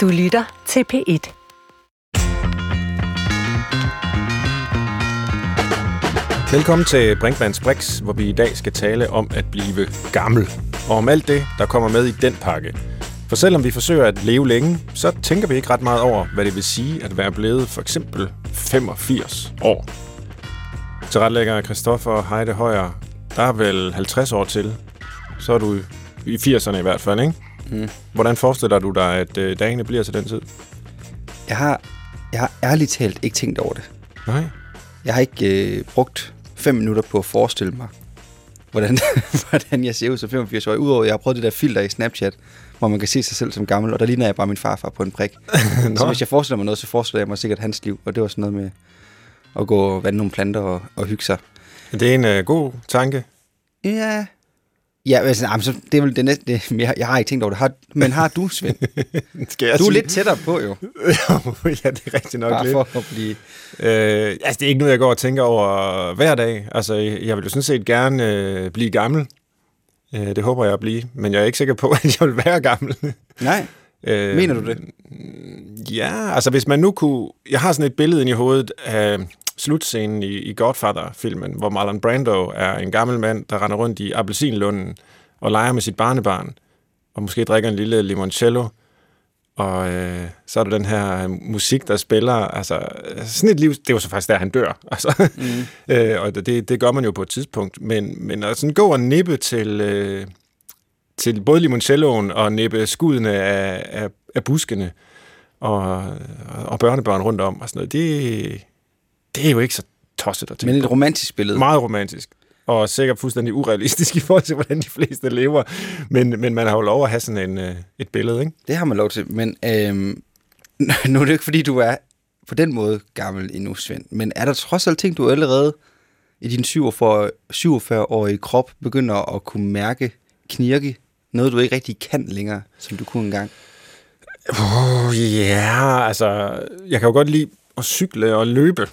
Du lytter til P1. Velkommen til Brinkmanns Brix, hvor vi i dag skal tale om at blive gammel. Og om alt det, der kommer med i den pakke. For selvom vi forsøger at leve længe, så tænker vi ikke ret meget over, hvad det vil sige at være blevet for eksempel 85 år. Til retlægger Christoffer Heide Højer, der er vel 50 år til. Så er du i 80'erne i hvert fald, ikke? Mm. Hvordan forestiller du dig, at øh, dagene bliver til den tid? Jeg har, jeg har ærligt talt ikke tænkt over det. Nej. Jeg har ikke øh, brugt fem minutter på at forestille mig, hvordan, hvordan jeg ser ud som 85 år. Udover, jeg har prøvet det der filter i Snapchat, hvor man kan se sig selv som gammel, og der ligner jeg bare min farfar på en prik. så hvis jeg forestiller mig noget, så forestiller jeg mig sikkert hans liv, og det var sådan noget med at gå og vande nogle planter og, og hygge sig. Det er en uh, god tanke. Ja, Ja, altså, jamen, så det er vel det næste, det, jeg, jeg har ikke tænkt over det. Har, men har du, Svend? Skal jeg du er sige? lidt tættere på, jo. ja, det er rigtigt nok Bare lidt. for at blive... Øh, altså, det er ikke noget, jeg går og tænker over hver dag. Altså, jeg vil jo sådan set gerne øh, blive gammel. Øh, det håber jeg at blive. Men jeg er ikke sikker på, at jeg vil være gammel. Nej, øh, mener du det? Ja, altså hvis man nu kunne... Jeg har sådan et billede ind i hovedet af slutscenen i, i Godfather-filmen, hvor Marlon Brando er en gammel mand, der render rundt i appelsinlunden og leger med sit barnebarn, og måske drikker en lille limoncello, og øh, så er der den her musik, der spiller, altså sådan et liv, det er jo så faktisk der, han dør, altså, mm. øh, og det, det gør man jo på et tidspunkt, men, men at sådan gå og nippe til, øh, til både limoncelloen og nippe skuddene af, af, af buskene, og, og børnebørn rundt om og sådan noget, det, det er jo ikke så tosset at tænke Men på. et romantisk billede. Meget romantisk. Og sikkert fuldstændig urealistisk i forhold til, hvordan de fleste lever. Men, men man har jo lov at have sådan en, øh, et billede, ikke? Det har man lov til, men øhm, nu er det ikke, fordi du er på den måde gammel endnu, Svend. Men er der trods alt ting, du allerede i din 47-årige krop begynder at kunne mærke, knirke, noget du ikke rigtig kan længere, som du kunne engang? Oh, ja, altså, jeg kan jo godt lide at cykle og løbe,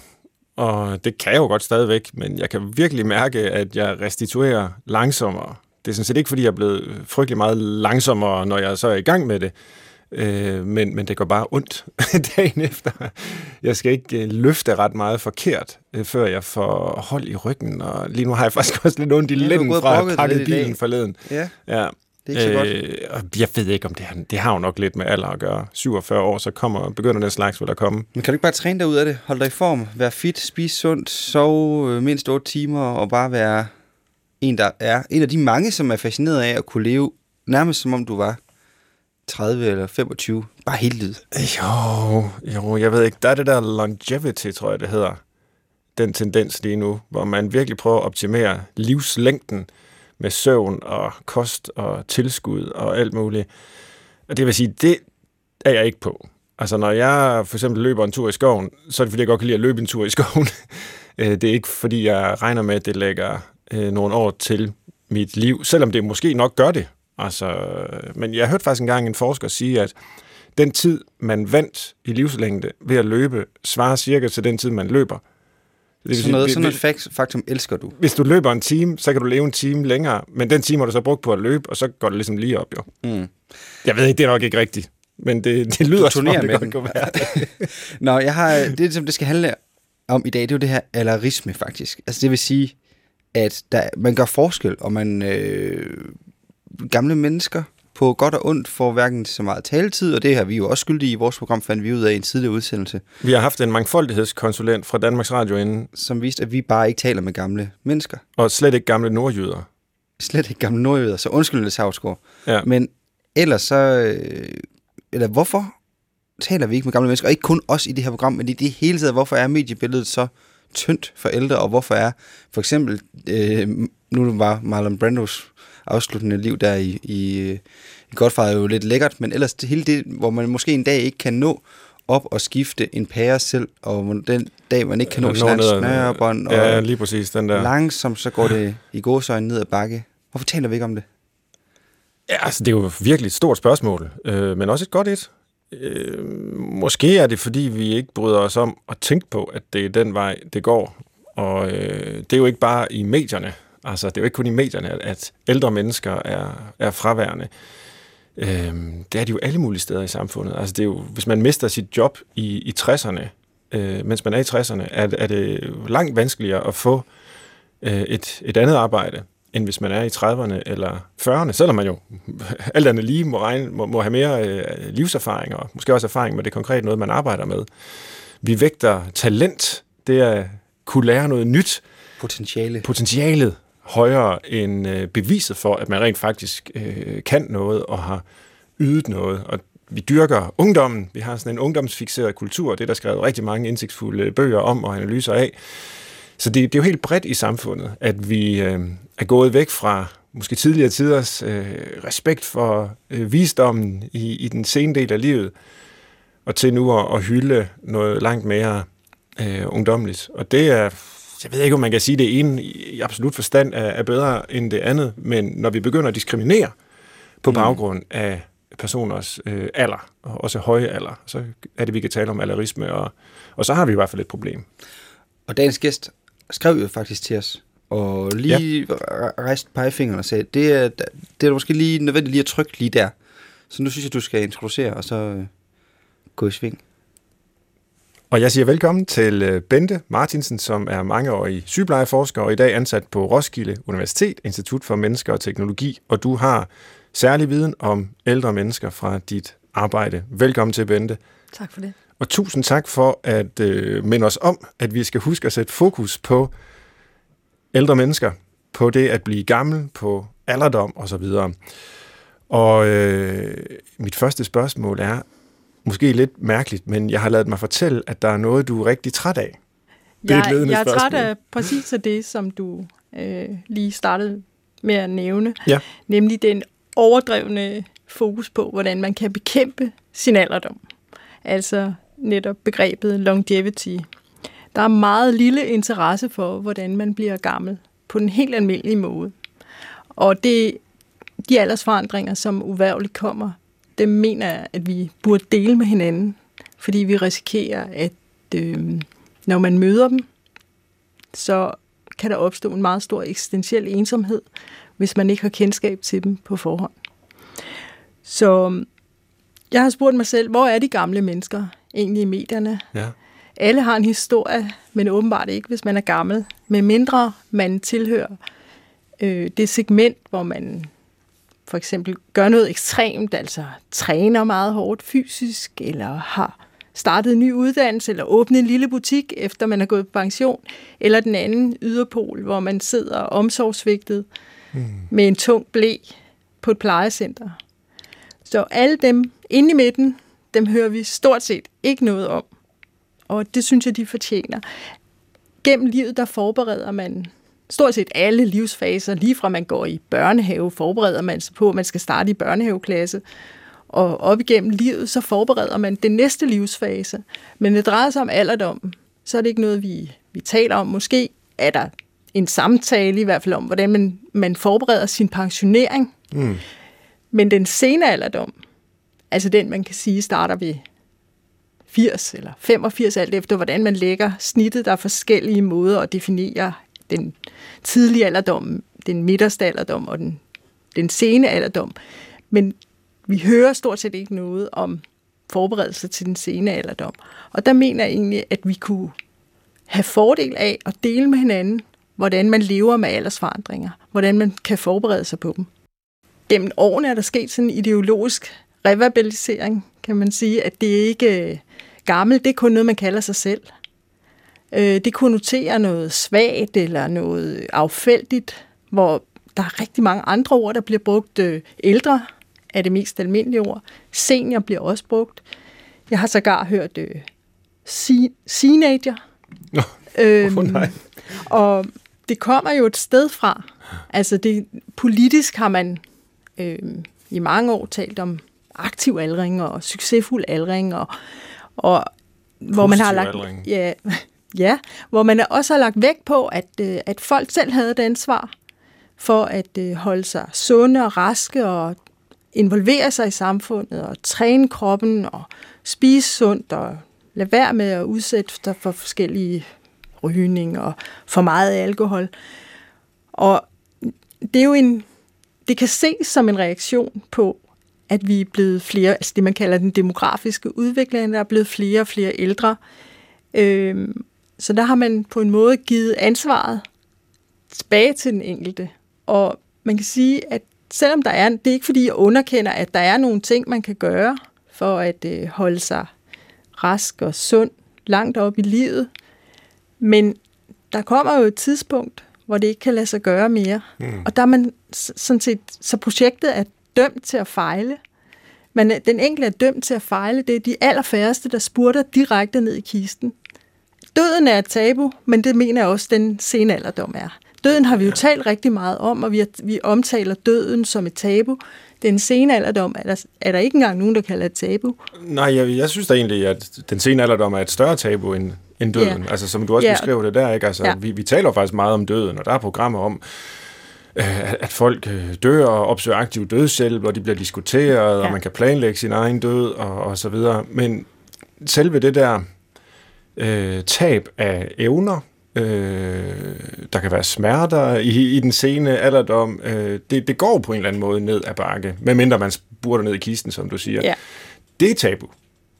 og det kan jeg jo godt stadigvæk, men jeg kan virkelig mærke, at jeg restituerer langsommere. Det er sådan set ikke, fordi jeg er blevet frygtelig meget langsommere, når jeg så er i gang med det, øh, men, men det går bare ondt dagen efter. Jeg skal ikke øh, løfte ret meget forkert, øh, før jeg får hold i ryggen, og lige nu har jeg faktisk også lidt ondt i Ja, lænden fra at pakke i dag. bilen forleden. Ja, Ja. Det er ikke så godt. Øh, jeg ved ikke, om det har, det har jo nok lidt med alder at gøre. 47 år, så kommer, begynder den slags, vil der komme. Men kan du ikke bare træne dig ud af det? Hold dig i form, vær fit, spise sundt, sove øh, mindst 8 timer, og bare være en, der er en af de mange, som er fascineret af at kunne leve nærmest som om du var 30 eller 25. Bare helt lyd. Jo, jo, jeg ved ikke. Der er det der longevity, tror jeg, det hedder. Den tendens lige nu, hvor man virkelig prøver at optimere livslængden med søvn og kost og tilskud og alt muligt. Og det vil sige, det er jeg ikke på. Altså, når jeg for eksempel løber en tur i skoven, så er det fordi, jeg godt kan lide at løbe en tur i skoven. Øh, det er ikke fordi, jeg regner med, at det lægger øh, nogle år til mit liv, selvom det måske nok gør det. Altså, men jeg hørte faktisk engang en forsker sige, at den tid, man vandt i livslængde ved at løbe, svarer cirka til den tid, man løber. Det Sådan noget, sådan noget fakt, faktum elsker du. hvis du løber en time, så kan du leve en time længere, men den time har du så brugt på at løbe, og så går det ligesom lige op, jo. Mm. Jeg ved ikke, det er nok ikke rigtigt, men det, det lyder som om, det godt den. kunne være det. Nå, jeg har, det, som det skal handle om i dag, det er jo det her alarisme, faktisk. Altså, det vil sige, at der, man gør forskel, og man øh, gamle mennesker på godt og ondt får hverken så meget taletid, og det har vi jo også skyldige i vores program, fandt vi ud af i en tidligere udsendelse, Vi har haft en mangfoldighedskonsulent fra Danmarks Radio inden, som viste, at vi bare ikke taler med gamle mennesker. og slet ikke gamle nordjyder. Slet ikke gamle nordjyder, så undskyld, Niels Havsgaard. Ja. Men ellers så... Øh, eller hvorfor taler vi ikke med gamle mennesker? Og ikke kun os i det her program, men i det hele taget, hvorfor er mediebilledet så tyndt for ældre, og hvorfor er for eksempel, øh, nu var Marlon Brandos afsluttende liv der i, i, i Godfather jo lidt lækkert, men ellers det hele det, hvor man måske en dag ikke kan nå op og skifte en pære selv, og den dag, man ikke kan nå sin snørebånd, og Ja, lige præcis den der. langsomt så går det i gåsøjne ned ad bakke. Hvorfor taler vi ikke om det? Ja, altså, det er jo virkelig et stort spørgsmål, øh, men også et godt et. Øh, måske er det, fordi vi ikke bryder os om at tænke på, at det er den vej, det går. Og øh, det er jo ikke bare i medierne. Altså, det er jo ikke kun i medierne, at, at ældre mennesker er, er fraværende. Øh, det er de jo alle mulige steder i samfundet. Altså det er jo, hvis man mister sit job i, i 60'erne, øh, mens man er i 60'erne, er, er det langt vanskeligere at få øh, et, et andet arbejde, end hvis man er i 30'erne eller 40'erne, selvom man jo alt andet lige må, regne, må, må have mere øh, livserfaring, og måske også erfaring med det konkret noget, man arbejder med. Vi vægter talent, det er at kunne lære noget nyt. Potentiale. Potentialet højere end øh, beviset for, at man rent faktisk øh, kan noget og har ydet noget. Og vi dyrker ungdommen. Vi har sådan en ungdomsfixeret kultur. Det er der skrevet rigtig mange indsigtsfulde øh, bøger om og analyser af. Så det, det er jo helt bredt i samfundet, at vi øh, er gået væk fra måske tidligere tiders øh, respekt for øh, visdommen i, i den sene del af livet, og til nu at, at hylde noget langt mere øh, ungdomligt. Og det er, jeg ved ikke, om man kan sige, at det ene i absolut forstand er, er bedre end det andet, men når vi begynder at diskriminere på mm. baggrund af personers øh, alder, og også høje alder, så er det, vi kan tale om allerisme, og, og så har vi i hvert fald et problem. Og dagens gæst skrev jo faktisk til os, og lige ja. rejste pegefingeren og sagde, det er, det er måske lige nødvendigt lige at trykke lige der. Så nu synes jeg, du skal introducere, og så øh, gå i sving. Og jeg siger velkommen til øh, Bente Martinsen, som er mangeårig sygeplejeforsker og i dag ansat på Roskilde Universitet, Institut for Mennesker og Teknologi, og du har særlig viden om ældre mennesker fra dit arbejde. Velkommen til, Bente. Tak for det. Og tusind tak for at øh, minde os om, at vi skal huske at sætte fokus på ældre mennesker, på det at blive gammel, på alderdom osv. Og øh, mit første spørgsmål er, måske lidt mærkeligt, men jeg har lavet mig fortælle, at der er noget, du er rigtig træt af. Det er jeg, jeg er træt af præcis af det, som du øh, lige startede med at nævne, ja. nemlig den overdrevne fokus på, hvordan man kan bekæmpe sin alderdom. Altså netop begrebet longevity. Der er meget lille interesse for, hvordan man bliver gammel på den helt almindelige måde. Og det, de aldersforandringer, som uværligt kommer, dem mener jeg, at vi burde dele med hinanden, fordi vi risikerer, at øh, når man møder dem, så kan der opstå en meget stor eksistentiel ensomhed, hvis man ikke har kendskab til dem på forhånd. Så jeg har spurgt mig selv, hvor er de gamle mennesker egentlig i medierne? Ja. Alle har en historie, men åbenbart ikke, hvis man er gammel. Med mindre man tilhører øh, det segment, hvor man for eksempel gør noget ekstremt, altså træner meget hårdt fysisk, eller har startet en ny uddannelse, eller åbnet en lille butik, efter man er gået på pension, eller den anden yderpol, hvor man sidder omsorgsvigtet mm. med en tung blæ på et plejecenter. Så alle dem inde i midten, dem hører vi stort set ikke noget om. Og det synes jeg, de fortjener. Gennem livet, der forbereder man stort set alle livsfaser, lige fra man går i børnehave, forbereder man sig på, at man skal starte i børnehaveklasse, og op igennem livet, så forbereder man den næste livsfase. Men det drejer sig om alderdom, så er det ikke noget, vi, vi taler om. Måske er der en samtale i hvert fald om, hvordan man, man forbereder sin pensionering. Mm. Men den sene alderdom, altså den, man kan sige, starter ved 80 eller 85, alt efter hvordan man lægger snittet. Der er forskellige måder at definere den tidlige alderdom, den midterste alderdom og den, den sene alderdom. Men vi hører stort set ikke noget om forberedelse til den sene alderdom. Og der mener jeg egentlig, at vi kunne have fordel af at dele med hinanden, hvordan man lever med aldersforandringer, hvordan man kan forberede sig på dem. Gennem årene er der sket sådan en ideologisk reverbalisering, kan man sige, at det ikke er gammelt, det er kun noget, man kalder sig selv. Øh, det konnoterer noget svagt eller noget affældigt, hvor der er rigtig mange andre ord, der bliver brugt. Øh, ældre er det mest almindelige ord. Senior bliver også brugt. Jeg har sågar hørt øh, teenager. Nå, øhm, oh, nej. Og det kommer jo et sted fra. Altså det, politisk har man øh, i mange år talt om aktiv aldring og succesfuld aldring, og, og hvor man har lagt, ja, ja, hvor man også har lagt vægt på, at, øh, at folk selv havde et ansvar for at øh, holde sig sunde og raske og involvere sig i samfundet og træne kroppen og spise sundt og lade være med at udsætte sig for forskellige rygning og for meget alkohol. Og det er jo en, det kan ses som en reaktion på at vi er blevet flere, altså det man kalder den demografiske udvikling, der er blevet flere og flere ældre. Øhm, så der har man på en måde givet ansvaret tilbage til den enkelte. Og man kan sige, at selvom der er, det er ikke fordi, jeg underkender, at der er nogle ting, man kan gøre for at øh, holde sig rask og sund langt op i livet. Men der kommer jo et tidspunkt, hvor det ikke kan lade sig gøre mere. Mm. Og der er man sådan set, så projektet er dømt til at fejle. Men øh, den enkelte er dømt til at fejle. Det er de allerfærreste, der spurter direkte ned i kisten. Døden er et tabu, men det mener jeg også, den sene alderdom er. Døden har vi jo talt rigtig meget om, og vi, har, vi omtaler døden som et tabu. Den sene alderdom er der, er der ikke engang nogen, der kalder et tabu. Nej, jeg, jeg synes da egentlig, at den sene alderdom er et større tabu end, end døden. Ja. Altså, som du også ja. beskriver det der, ikke? Altså, ja. vi, vi taler faktisk meget om døden, og der er programmer om, øh, at folk øh, dør og opsøger aktiv dødshjælp, og de bliver diskuteret, ja. og man kan planlægge sin egen død, og, og så videre. Men selve det der øh, tab af evner, øh, der kan være smerter i, i den sene alderdom, øh, det, det går på en eller anden måde ned ad bakke, medmindre man spurter ned i kisten, som du siger. Ja. Det er tabu.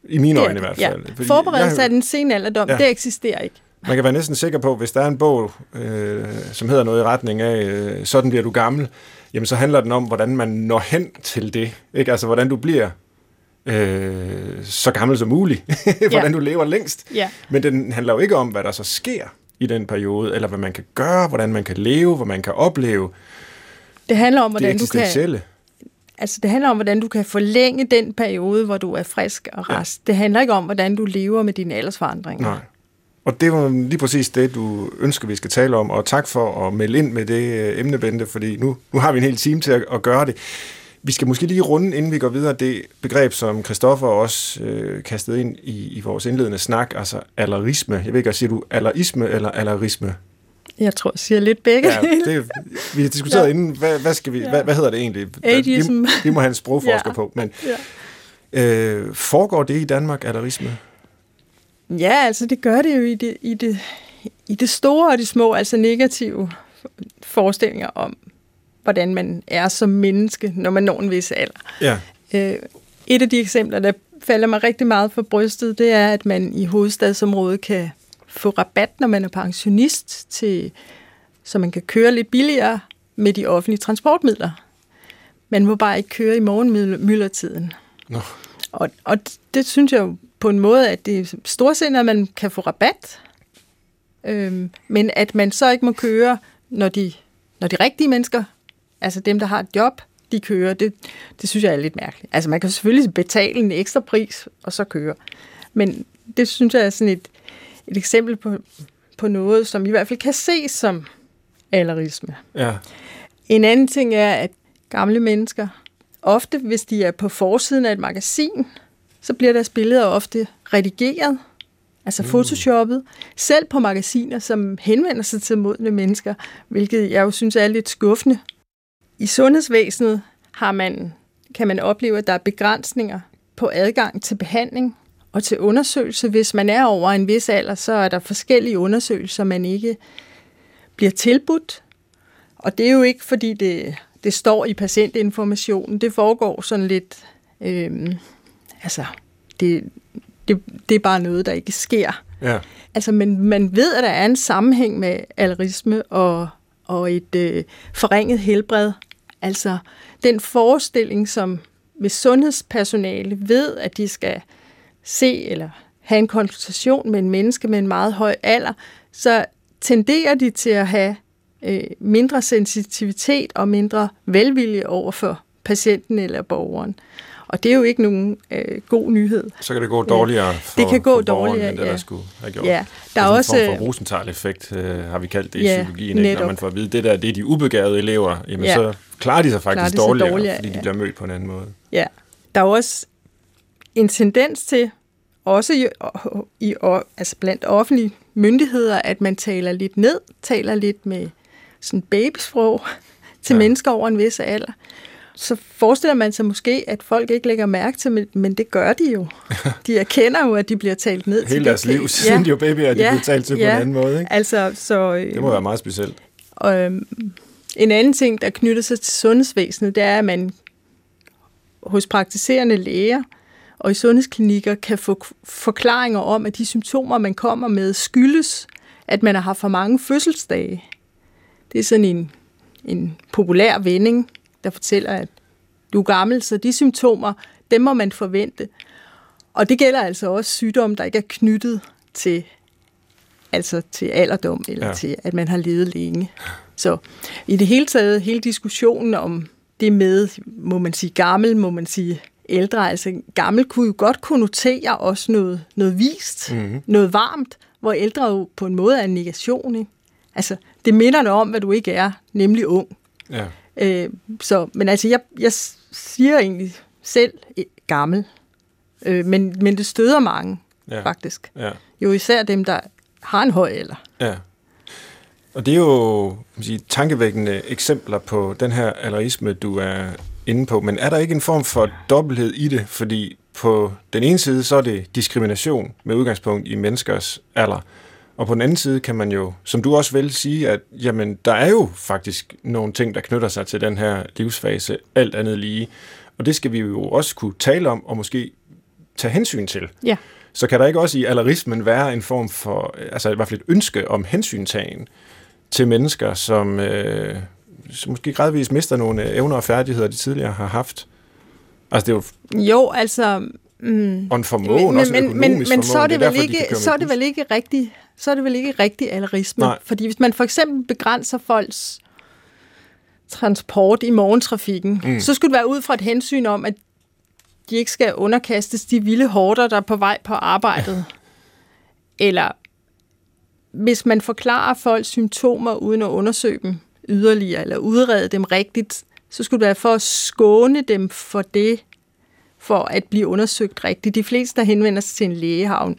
I mine øjne i hvert fald. Ja. Forberedelse af den sene alderdom, ja. det eksisterer ikke. Man kan være næsten sikker på, hvis der er en bog, øh, som hedder noget i retning af, øh, sådan bliver du gammel, jamen så handler den om, hvordan man når hen til det. Ikke? Altså, hvordan du bliver øh, så gammel som muligt. hvordan ja. du lever længst. Ja. Men den handler jo ikke om, hvad der så sker i den periode, eller hvad man kan gøre, hvordan man kan leve, hvad man kan opleve. Det handler om, hvordan du kan... Altså, det handler om, hvordan du kan forlænge den periode, hvor du er frisk og rest. Ja. Det handler ikke om, hvordan du lever med dine aldersforandringer. Nej. Og det var lige præcis det, du ønsker, vi skal tale om, og tak for at melde ind med det øh, emne, Bente, fordi nu, nu har vi en hel time til at, at gøre det. Vi skal måske lige runde, inden vi går videre, det begreb, som Christoffer også øh, kastede ind i, i vores indledende snak, altså allerisme. Jeg ved ikke, siger du allerisme eller allerisme? Jeg tror, jeg siger lidt begge. Ja, det, vi har diskuteret ja. inden, hvad, hvad, skal vi, ja. hvad, hvad hedder det egentlig? Ageism. Vi, vi må have en sprogforsker ja. på. Men ja. øh, foregår det i Danmark, allerisme? Ja, altså det gør det jo i det, i det, i det store og de små, altså negative forestillinger om, hvordan man er som menneske, når man når en vis alder. Ja. Øh, et af de eksempler, der falder mig rigtig meget for brystet, det er, at man i hovedstadsområdet kan få rabat, når man er pensionist, til, så man kan køre lidt billigere med de offentlige transportmidler. Man må bare ikke køre i morgenmyldertiden. Nå. Og, og det synes jeg jo på en måde, at det er storsindet, at man kan få rabat, øhm, men at man så ikke må køre, når de, når de rigtige mennesker, altså dem, der har et job, de kører, det, det synes jeg er lidt mærkeligt. Altså man kan selvfølgelig betale en ekstra pris, og så køre. Men det synes jeg er sådan et, et eksempel på, på noget, som i hvert fald kan ses som allerisme. Ja. En anden ting er, at gamle mennesker, ofte hvis de er på forsiden af et magasin, så bliver deres billeder ofte redigeret, altså mm. photoshoppet, selv på magasiner, som henvender sig til modne mennesker, hvilket jeg jo synes er lidt skuffende. I sundhedsvæsenet har man, kan man opleve, at der er begrænsninger på adgang til behandling og til undersøgelse. Hvis man er over en vis alder, så er der forskellige undersøgelser, man ikke bliver tilbudt. Og det er jo ikke, fordi det, det står i patientinformationen. Det foregår sådan lidt... Øh, altså, det, det, det er bare noget, der ikke sker. Ja. Altså, men man ved, at der er en sammenhæng med alrisme og, og et øh, forringet helbred. Altså, den forestilling, som hvis sundhedspersonale ved, at de skal se eller have en konsultation med en menneske med en meget høj alder, så tenderer de til at have øh, mindre sensitivitet og mindre velvilje over for patienten eller borgeren. Og det er jo ikke nogen øh, god nyhed. Så kan det gå dårligere for, det kan gå for dårligere, end det, ja. der skulle have gjort. Ja, der er, er også en form for Rosenthal-effekt, øh, har vi kaldt det i ja, psykologien. Ikke? Når man får at vide, det der det er de ubegavede elever, jamen ja. så klarer de sig faktisk de dårligere, dårligere, fordi ja. de bliver mødt på en anden måde. Ja, der er også en tendens til, også i, i, altså blandt offentlige myndigheder, at man taler lidt ned, taler lidt med sådan babysprog til ja. mennesker over en vis alder så forestiller man sig måske, at folk ikke lægger mærke til, men det gør de jo. De erkender jo, at de bliver talt ned Hele til deres liv, ja. siden de jo babyer, at de ja. bliver talt til ja. på en anden måde. Ikke? Altså, så, øh, det må være meget specielt. Og, øh, en anden ting, der knytter sig til sundhedsvæsenet, det er, at man hos praktiserende læger og i sundhedsklinikker kan få forklaringer om, at de symptomer, man kommer med, skyldes, at man har haft for mange fødselsdage. Det er sådan en, en populær vending, der fortæller, at du er gammel, så de symptomer, dem må man forvente. Og det gælder altså også sygdomme, der ikke er knyttet til, altså til alderdom, eller ja. til, at man har levet længe. Så i det hele taget, hele diskussionen om det med, må man sige gammel, må man sige ældre, altså gammel kunne jo godt konnotere også noget, noget vist, mm-hmm. noget varmt, hvor ældre jo på en måde er en negation. Ikke? Altså, det minder dig om, hvad du ikke er, nemlig ung. Ja. Øh, så, men altså, jeg, jeg siger egentlig selv gammel, øh, men, men det støder mange, ja. faktisk. Ja. Jo især dem, der har en høj alder. Ja. Og det er jo sige, tankevækkende eksempler på den her allerisme, du er inde på. Men er der ikke en form for dobbelthed i det? Fordi på den ene side, så er det diskrimination med udgangspunkt i menneskers alder. Og på den anden side kan man jo, som du også vil sige, at jamen, der er jo faktisk nogle ting, der knytter sig til den her livsfase, alt andet lige. Og det skal vi jo også kunne tale om, og måske tage hensyn til. Ja. Så kan der ikke også i allerismen være en form for, altså i hvert fald et ønske om hensyntagen til mennesker, som, øh, som måske gradvist mister nogle evner og færdigheder, de tidligere har haft? Altså det er jo... Jo, altså... Mm, og en formåen, men, også en men, men, men så er det, det vel ikke, så er det vel ikke rigtigt, så er det vel ikke rigtig allerisme. Nej. Fordi hvis man for eksempel begrænser folks transport i morgentrafikken, mm. så skulle det være ud fra et hensyn om, at de ikke skal underkastes de vilde hårder, der er på vej på arbejdet. Eller hvis man forklarer folks symptomer uden at undersøge dem yderligere, eller udrede dem rigtigt, så skulle det være for at skåne dem for det, for at blive undersøgt rigtigt. De fleste, der henvender sig til en læge, har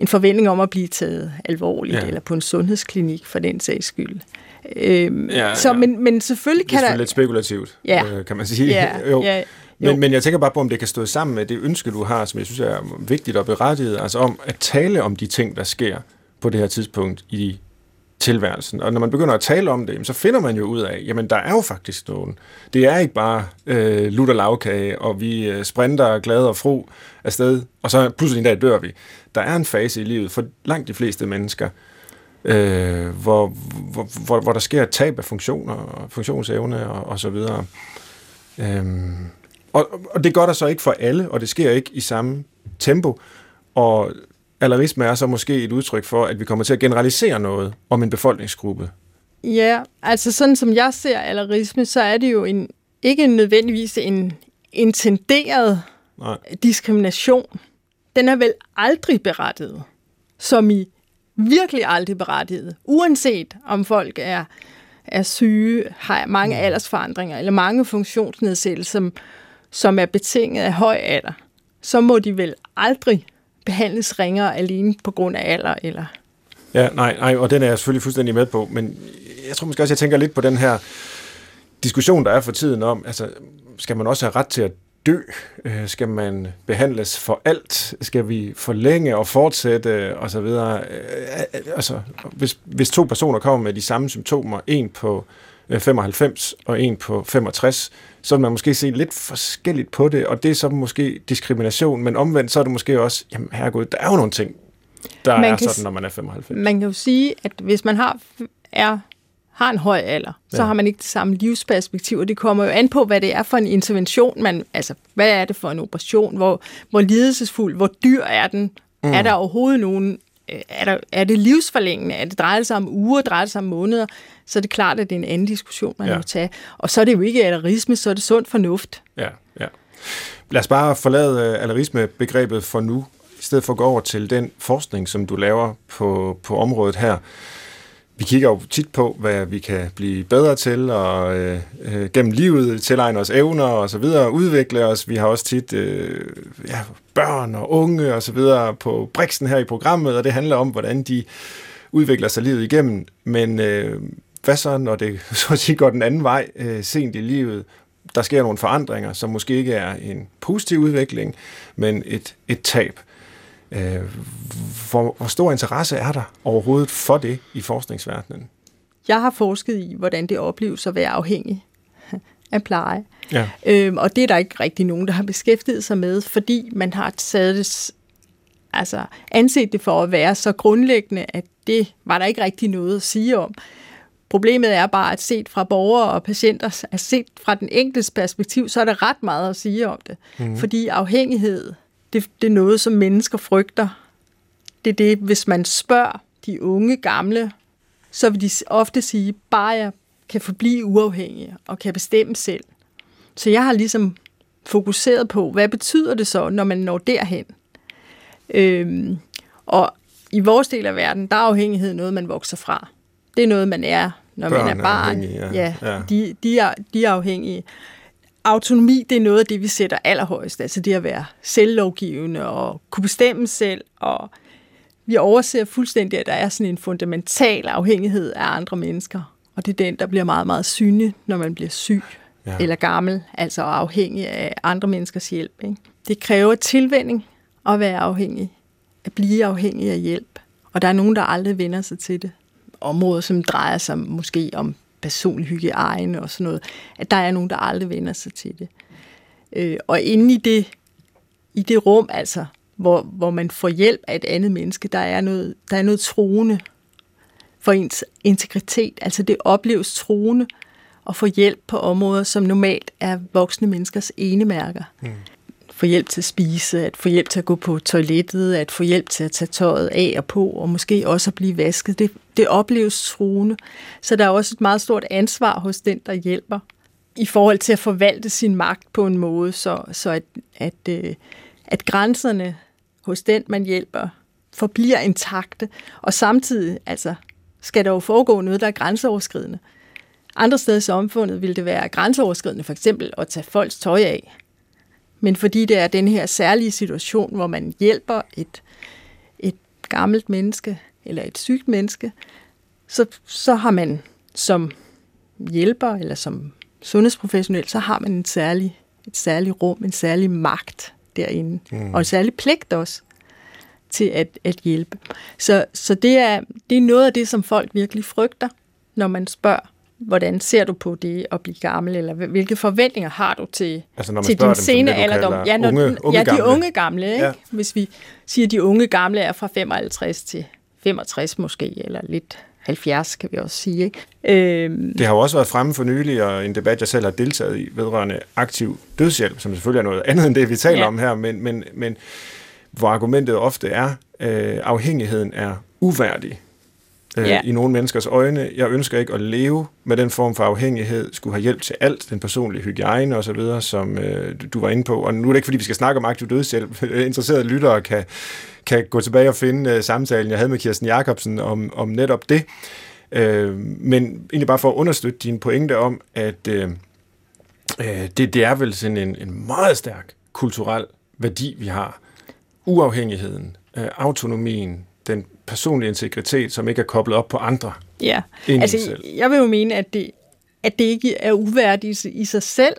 en, en forventning om at blive taget alvorligt, ja. eller på en sundhedsklinik for den sags skyld. Øhm, ja, så, ja. Men, men selvfølgelig kan det er lidt spekulativt, ja. øh, kan man sige. Ja, jo. Ja, men, men jeg tænker bare på, om det kan stå sammen med det ønske, du har, som jeg synes er vigtigt og berettiget, altså om at tale om de ting, der sker på det her tidspunkt i tilværelsen. Og når man begynder at tale om det, så finder man jo ud af, jamen der er jo faktisk nogen. Det er ikke bare øh, lutter lavkage, og vi øh, sprinter glade og fro afsted, og så pludselig en dag dør vi. Der er en fase i livet for langt de fleste mennesker, øh, hvor, hvor, hvor, hvor der sker et tab af funktioner og funktionsevne og, og så videre. Øhm, og, og det gør der så ikke for alle, og det sker ikke i samme tempo. Og Allerisme er så måske et udtryk for, at vi kommer til at generalisere noget om en befolkningsgruppe. Ja, altså sådan som jeg ser allerisme, så er det jo en, ikke nødvendigvis en intenderet Nej. diskrimination. Den er vel aldrig berettiget, som i virkelig aldrig berettiget, uanset om folk er, er syge, har mange mm. aldersforandringer eller mange funktionsnedsættelser, som, som er betinget af høj alder, så må de vel aldrig behandles ringere alene på grund af alder, eller... Ja, nej, nej, og den er jeg selvfølgelig fuldstændig med på, men jeg tror måske også, jeg tænker lidt på den her diskussion, der er for tiden om, altså, skal man også have ret til at dø? Øh, skal man behandles for alt? Skal vi forlænge og fortsætte og så videre? Øh, altså, hvis, hvis to personer kommer med de samme symptomer, en på 95 øh, og en på 65, så vil man måske se lidt forskelligt på det, og det er så måske diskrimination, men omvendt så er det måske også, jamen herregud, der er jo nogle ting, der man er kan, sådan, når man er 95. Man kan jo sige, at hvis man har, er, har en høj alder, så ja. har man ikke det samme livsperspektiv, og det kommer jo an på, hvad det er for en intervention, man, altså hvad er det for en operation, hvor, hvor lidelsesfuld, hvor dyr er den, mm. er der overhovedet nogen er, der, er det livsforlængende? Er det drejer sig om uger, drejer det sig om måneder? Så er det klart, at det er en anden diskussion, man ja. må tage. Og så er det jo ikke allerisme, så er det sund fornuft. Ja, ja. Lad os bare forlade øh, allerisme-begrebet for nu, i stedet for at gå over til den forskning, som du laver på, på området her vi kigger jo tit på, hvad vi kan blive bedre til, og øh, øh, gennem livet tilegne os evner og så videre, udvikle os. Vi har også tit øh, ja, børn og unge og så videre på briksen her i programmet, og det handler om, hvordan de udvikler sig livet igennem. Men øh, hvad så, når det så at sige, går den anden vej øh, sent i livet? Der sker nogle forandringer, som måske ikke er en positiv udvikling, men et, et tab. Øh, hvor, hvor stor interesse er der overhovedet for det i forskningsverdenen? Jeg har forsket i, hvordan det opleves at være afhængig af pleje. Ja. Øhm, og det er der ikke rigtig nogen, der har beskæftiget sig med, fordi man har taget altså anset det for at være så grundlæggende, at det var der ikke rigtig noget at sige om. Problemet er bare, at set fra borgere og patienter, altså set fra den enkeltes perspektiv, så er der ret meget at sige om det. Mm. Fordi afhængighed, det, det er noget, som mennesker frygter. Det er det, hvis man spørger de unge, gamle, så vil de ofte sige, bare jeg kan forblive uafhængig og kan bestemme selv. Så jeg har ligesom fokuseret på, hvad betyder det så, når man når derhen? Øhm, og i vores del af verden, der er afhængighed noget, man vokser fra. Det er noget, man er, når Børn man er barn. Er ja, ja, ja. De, de, er, de er afhængige. Autonomi, det er noget af det, vi sætter allerhøjst. Altså det at være selvlovgivende og kunne bestemme selv. Og vi overser fuldstændig, at der er sådan en fundamental afhængighed af andre mennesker. Og det er den, der bliver meget, meget synlig, når man bliver syg ja. eller gammel, altså afhængig af andre menneskers hjælp. Ikke? Det kræver tilvænding at være afhængig, at blive afhængig af hjælp. Og der er nogen, der aldrig vender sig til det. Områder, som drejer sig måske om personlig hygiejne og sådan noget, at der er nogen, der aldrig vender sig til det. Øh, og inde i det, i det rum, altså, hvor, hvor man får hjælp af et andet menneske, der er noget, der er noget troende for ens integritet. Altså det opleves troende at få hjælp på områder, som normalt er voksne menneskers enemærker. Mm. Få hjælp til at spise, at få hjælp til at gå på toilettet, at få hjælp til at tage tøjet af og på, og måske også at blive vasket. Det, det opleves truende. Så der er også et meget stort ansvar hos den, der hjælper, i forhold til at forvalte sin magt på en måde, så, så at, at, øh, at grænserne hos den, man hjælper, forbliver intakte, og samtidig altså, skal der jo foregå noget, der er grænseoverskridende. Andre steder i samfundet vil det være grænseoverskridende, for eksempel at tage folks tøj af. Men fordi det er den her særlige situation, hvor man hjælper et, et gammelt menneske eller et sygt menneske, så, så har man som hjælper eller som sundhedsprofessionel, så har man en særlig, et særligt rum, en særlig magt derinde, mm. og en særlig pligt også til at, at hjælpe. Så, så det, er, det er noget af det, som folk virkelig frygter, når man spørger, hvordan ser du på det at blive gammel, eller hvilke forventninger har du til, altså, når til din sene alderdom? Ja, når, unge, unge ja, de unge gamle. Ikke? Ja. Hvis vi siger, at de unge gamle er fra 55 til 65 måske, eller lidt 70, kan vi også sige. Ikke? Øhm. Det har jo også været fremme for nylig, og en debat, jeg selv har deltaget i, vedrørende aktiv dødshjælp, som selvfølgelig er noget andet end det, vi taler ja. om her, men, men, men hvor argumentet ofte er, øh, afhængigheden er uværdig øh, ja. i nogle menneskers øjne. Jeg ønsker ikke at leve med den form for afhængighed, skulle have hjælp til alt, den personlige hygiejne osv., som øh, du var inde på. Og nu er det ikke, fordi vi skal snakke om aktiv dødshjælp. Interesserede lyttere kan, kan gå tilbage og finde øh, samtalen, jeg havde med Kirsten Jacobsen om, om netop det. Øh, men egentlig bare for at understøtte din pointe om, at øh, øh, det, det er vel sådan en, en meget stærk kulturel værdi, vi har. Uafhængigheden, øh, autonomien, den personlige integritet, som ikke er koblet op på andre. Ja, altså selv. jeg vil jo mene, at det, at det ikke er uværdigt i sig selv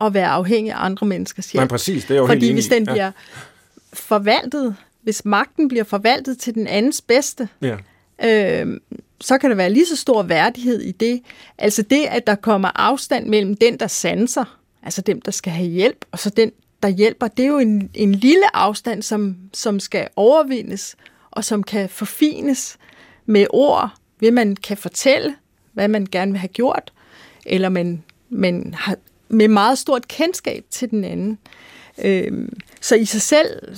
at være afhængig af andre menneskers hjælp. Nej, præcis, det er jo Fordi helt hvis den ja. bliver forvaltet, hvis magten bliver forvaltet til den andens bedste, ja. øh, så kan der være lige så stor værdighed i det. Altså det, at der kommer afstand mellem den, der sanser, altså dem, der skal have hjælp, og så den, der hjælper, det er jo en, en lille afstand, som, som skal overvindes, og som kan forfines med ord, ved man kan fortælle, hvad man gerne vil have gjort, eller man, man har med meget stort kendskab til den anden. Øhm, så i sig selv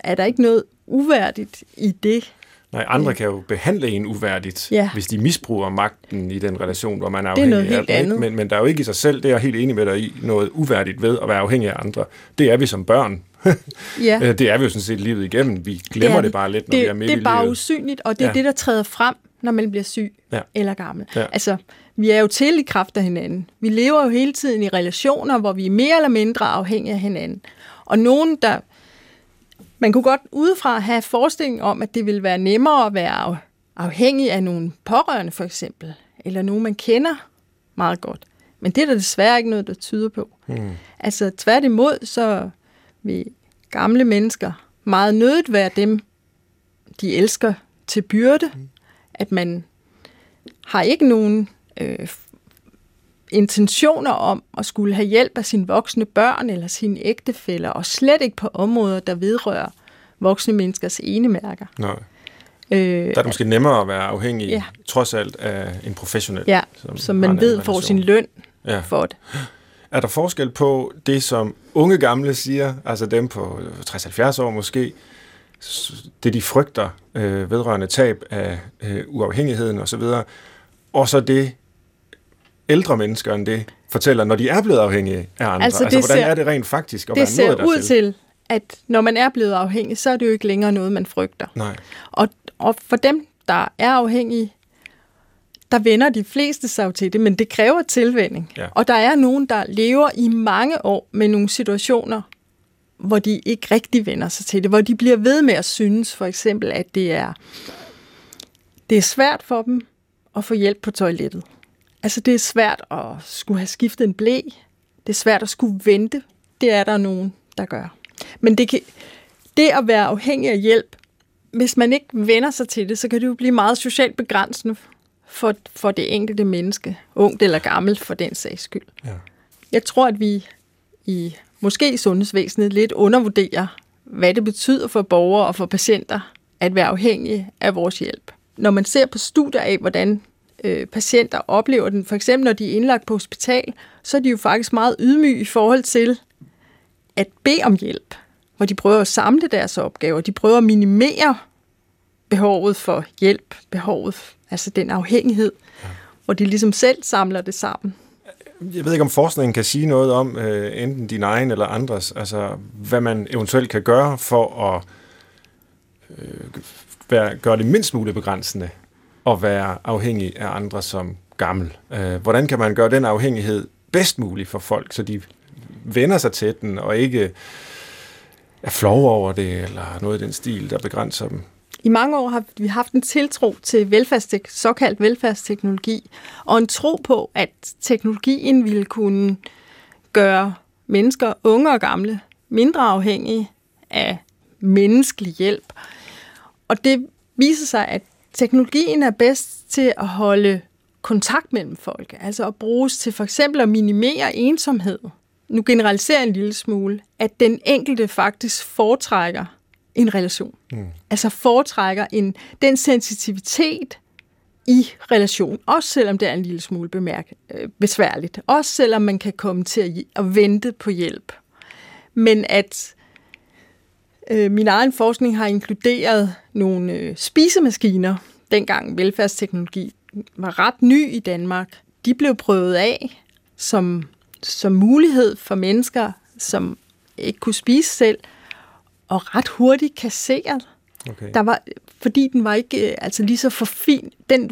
er der ikke noget uværdigt i det. Nej, andre kan jo behandle en uværdigt, ja. hvis de misbruger magten i den relation, hvor man er afhængig det er noget helt af andet. Men, men der er jo ikke i sig selv, det er jeg helt enig med dig i, noget uværdigt ved at være afhængig af andre. Det er vi som børn. ja. Øh, det er vi jo sådan set livet igennem. Vi glemmer det, det bare lidt, når det, vi er midt Det er bare livet. usynligt, og det er ja. det, der træder frem, når man bliver syg ja. eller gammel. Ja. Altså, vi er jo til i kraft af hinanden. Vi lever jo hele tiden i relationer, hvor vi er mere eller mindre afhængige af hinanden. Og nogen, der man kunne godt udefra have forestilling om, at det ville være nemmere at være afhængig af nogle pårørende for eksempel, eller nogen, man kender meget godt. Men det er der desværre ikke noget, der tyder på. Mm. Altså tværtimod, så vil gamle mennesker meget nødigt være dem, de elsker til byrde. Mm. At man har ikke nogen øh, intentioner om at skulle have hjælp af sine voksne børn eller sine ægtefæller, og slet ikke på områder, der vedrører voksne menneskers enemærker. Nej. Øh, der er det måske nemmere at være afhængig, ja. trods alt, af en professionel. Ja, som, som man ved får sin løn ja. for det. Er der forskel på det, som unge gamle siger, altså dem på 60-70 år måske, det de frygter øh, vedrørende tab af øh, uafhængigheden osv., og så det ældre mennesker end det fortæller, når de er blevet afhængige af andre? Altså, altså hvordan ser, er det rent faktisk at det være nået ud til, at når man er blevet afhængig, så er det jo ikke længere noget, man frygter. Nej. Og, og for dem, der er afhængige, der vender de fleste sig til det, men det kræver tilvænding. Ja. Og der er nogen, der lever i mange år med nogle situationer, hvor de ikke rigtig vender sig til det, hvor de bliver ved med at synes for eksempel, at det er, det er svært for dem at få hjælp på toilettet. Altså det er svært at skulle have skiftet en blæ, det er svært at skulle vente, det er der nogen, der gør. Men det, kan, det at være afhængig af hjælp, hvis man ikke vender sig til det, så kan det jo blive meget socialt begrænsende for, for det enkelte menneske, ungt eller gammelt for den sags skyld. Ja. Jeg tror, at vi i måske i sundhedsvæsenet lidt undervurderer, hvad det betyder for borgere og for patienter at være afhængige af vores hjælp. Når man ser på studier af, hvordan øh, patienter oplever den, for eksempel når de er indlagt på hospital, så er de jo faktisk meget ydmyge i forhold til at bede om hjælp, hvor de prøver at samle deres opgaver, de prøver at minimere behovet for hjælp, behovet, altså den afhængighed, ja. hvor de ligesom selv samler det sammen. Jeg ved ikke, om forskningen kan sige noget om, øh, enten din egen eller andres, altså hvad man eventuelt kan gøre for at øh, være, gøre det mindst muligt begrænsende at være afhængig af andre som gammel. Øh, hvordan kan man gøre den afhængighed bedst mulig for folk, så de vender sig til den, og ikke er flov over det, eller noget i den stil, der begrænser dem? I mange år har vi haft en tiltro til velfærdstek, såkaldt velfærdsteknologi, og en tro på, at teknologien ville kunne gøre mennesker, unge og gamle, mindre afhængige af menneskelig hjælp. Og det viser sig, at teknologien er bedst til at holde kontakt mellem folk, altså at bruges til for eksempel at minimere ensomhed. Nu generaliserer jeg en lille smule, at den enkelte faktisk foretrækker en relation. Mm. Altså foretrækker en, den sensitivitet i relation, også selvom det er en lille smule bemærk, øh, besværligt. Også selvom man kan komme til at, at vente på hjælp. Men at øh, min egen forskning har inkluderet nogle øh, spisemaskiner, dengang velfærdsteknologi var ret ny i Danmark. De blev prøvet af som, som mulighed for mennesker, som ikke kunne spise selv, og ret hurtigt kasseret. Okay. Der var, fordi den var ikke øh, altså lige så forfin, den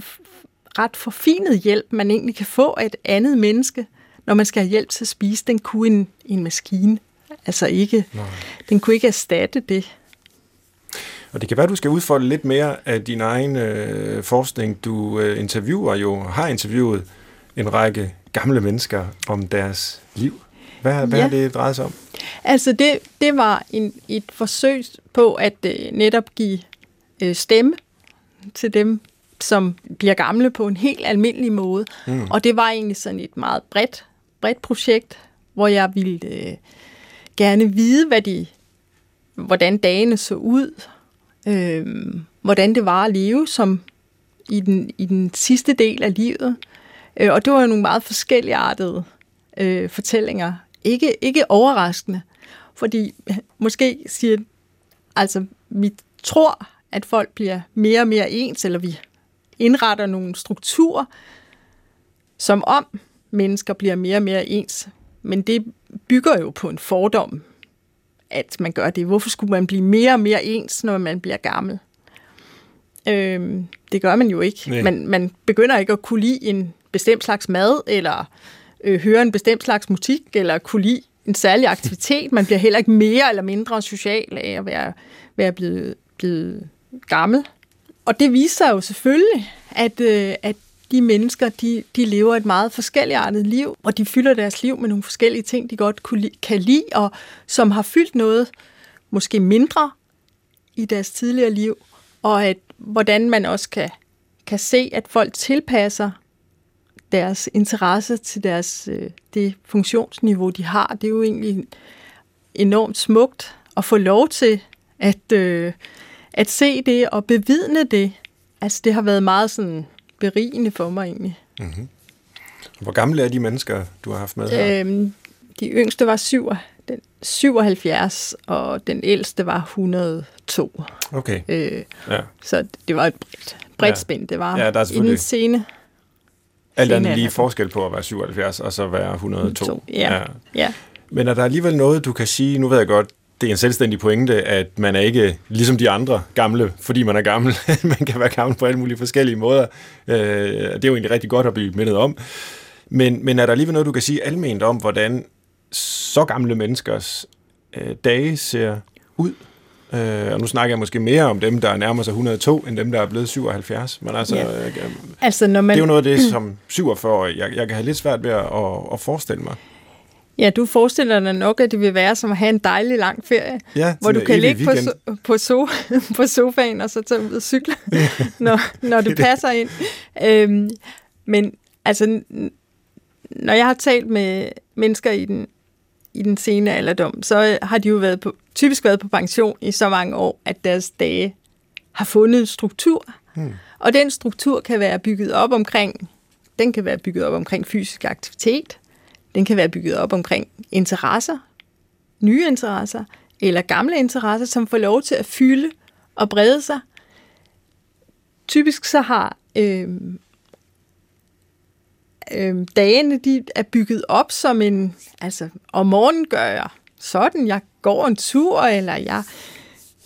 ret forfinede hjælp, man egentlig kan få af et andet menneske, når man skal have hjælp til at spise, den kunne en, en maskine altså ikke, Nej. den kunne ikke erstatte det. Og det kan være, du skal udfolde lidt mere af din egen øh, forskning. Du øh, interviewer jo, har interviewet en række gamle mennesker om deres liv. Hvad, hvad ja. er det drejet sig om? Altså det, det var en, et forsøg på at øh, netop give øh, stemme til dem, som bliver gamle på en helt almindelig måde. Mm. Og det var egentlig sådan et meget bredt, bredt projekt, hvor jeg ville øh, gerne vide, hvad de, hvordan dagene så ud, øh, hvordan det var at leve som i den, i den sidste del af livet. Øh, og det var jo nogle meget forskellige artede øh, fortællinger. Ikke, ikke overraskende, fordi måske siger, altså vi tror, at folk bliver mere og mere ens, eller vi indretter nogle strukturer, som om mennesker bliver mere og mere ens. Men det bygger jo på en fordom, at man gør det. Hvorfor skulle man blive mere og mere ens, når man bliver gammel? Øhm, det gør man jo ikke. Man, man begynder ikke at kunne lide en bestemt slags mad, eller øh, høre en bestemt slags musik, eller kunne lide en særlig aktivitet. Man bliver heller ikke mere eller mindre social af at være, være blevet, blevet gammel. Og det viser jo selvfølgelig, at, øh, at de mennesker, de, de lever et meget forskelligartet liv, og de fylder deres liv med nogle forskellige ting, de godt kunne, kan lide, og som har fyldt noget måske mindre i deres tidligere liv, og at hvordan man også kan, kan se, at folk tilpasser deres interesse til deres, øh, det funktionsniveau, de har. Det er jo egentlig enormt smukt at få lov til at, øh, at se det og bevidne det. Altså, det har været meget sådan berigende for mig egentlig. Mm-hmm. Hvor gamle er de mennesker, du har haft med her? Øhm, de yngste var syv, den 77, og den ældste var 102. Okay. Øh, ja. Så det var et bredt, bredt ja. spænd. Det var ja, der er en scene. Alt andet lige forskel på at være 77 og så være 102. 102 ja. ja. ja. Men er der alligevel noget, du kan sige, nu ved jeg godt, det er en selvstændig pointe, at man er ikke ligesom de andre gamle, fordi man er gammel. man kan være gammel på alle mulige forskellige måder. Øh, det er jo egentlig rigtig godt at blive mindet om. Men, men er der alligevel noget, du kan sige alment om, hvordan så gamle menneskers øh, dage ser ud? Øh, og nu snakker jeg måske mere om dem, der nærmer sig 102, end dem, der er blevet 77. Men altså, ja. øh, altså når man... det er jo noget af det, som 47 jeg, jeg kan have lidt svært ved at, at, at forestille mig. Ja, du forestiller dig nok, at det vil være som at have en dejlig lang ferie, ja, hvor du kan ligge på, so- på, so- på sofaen og så tage ud og cykle, når, når du passer ind. Øhm, men altså, når jeg har talt med mennesker i den, i den sene alderdom, så har de jo været på, typisk været på pension i så mange år, at deres dage har fundet struktur. Hmm. Og den struktur kan være bygget op omkring, den kan være bygget op omkring fysisk aktivitet, den kan være bygget op omkring interesser, nye interesser, eller gamle interesser, som får lov til at fylde og brede sig. Typisk så har øh, øh, dagene de er bygget op som en, altså om morgenen gør jeg sådan, jeg går en tur, eller jeg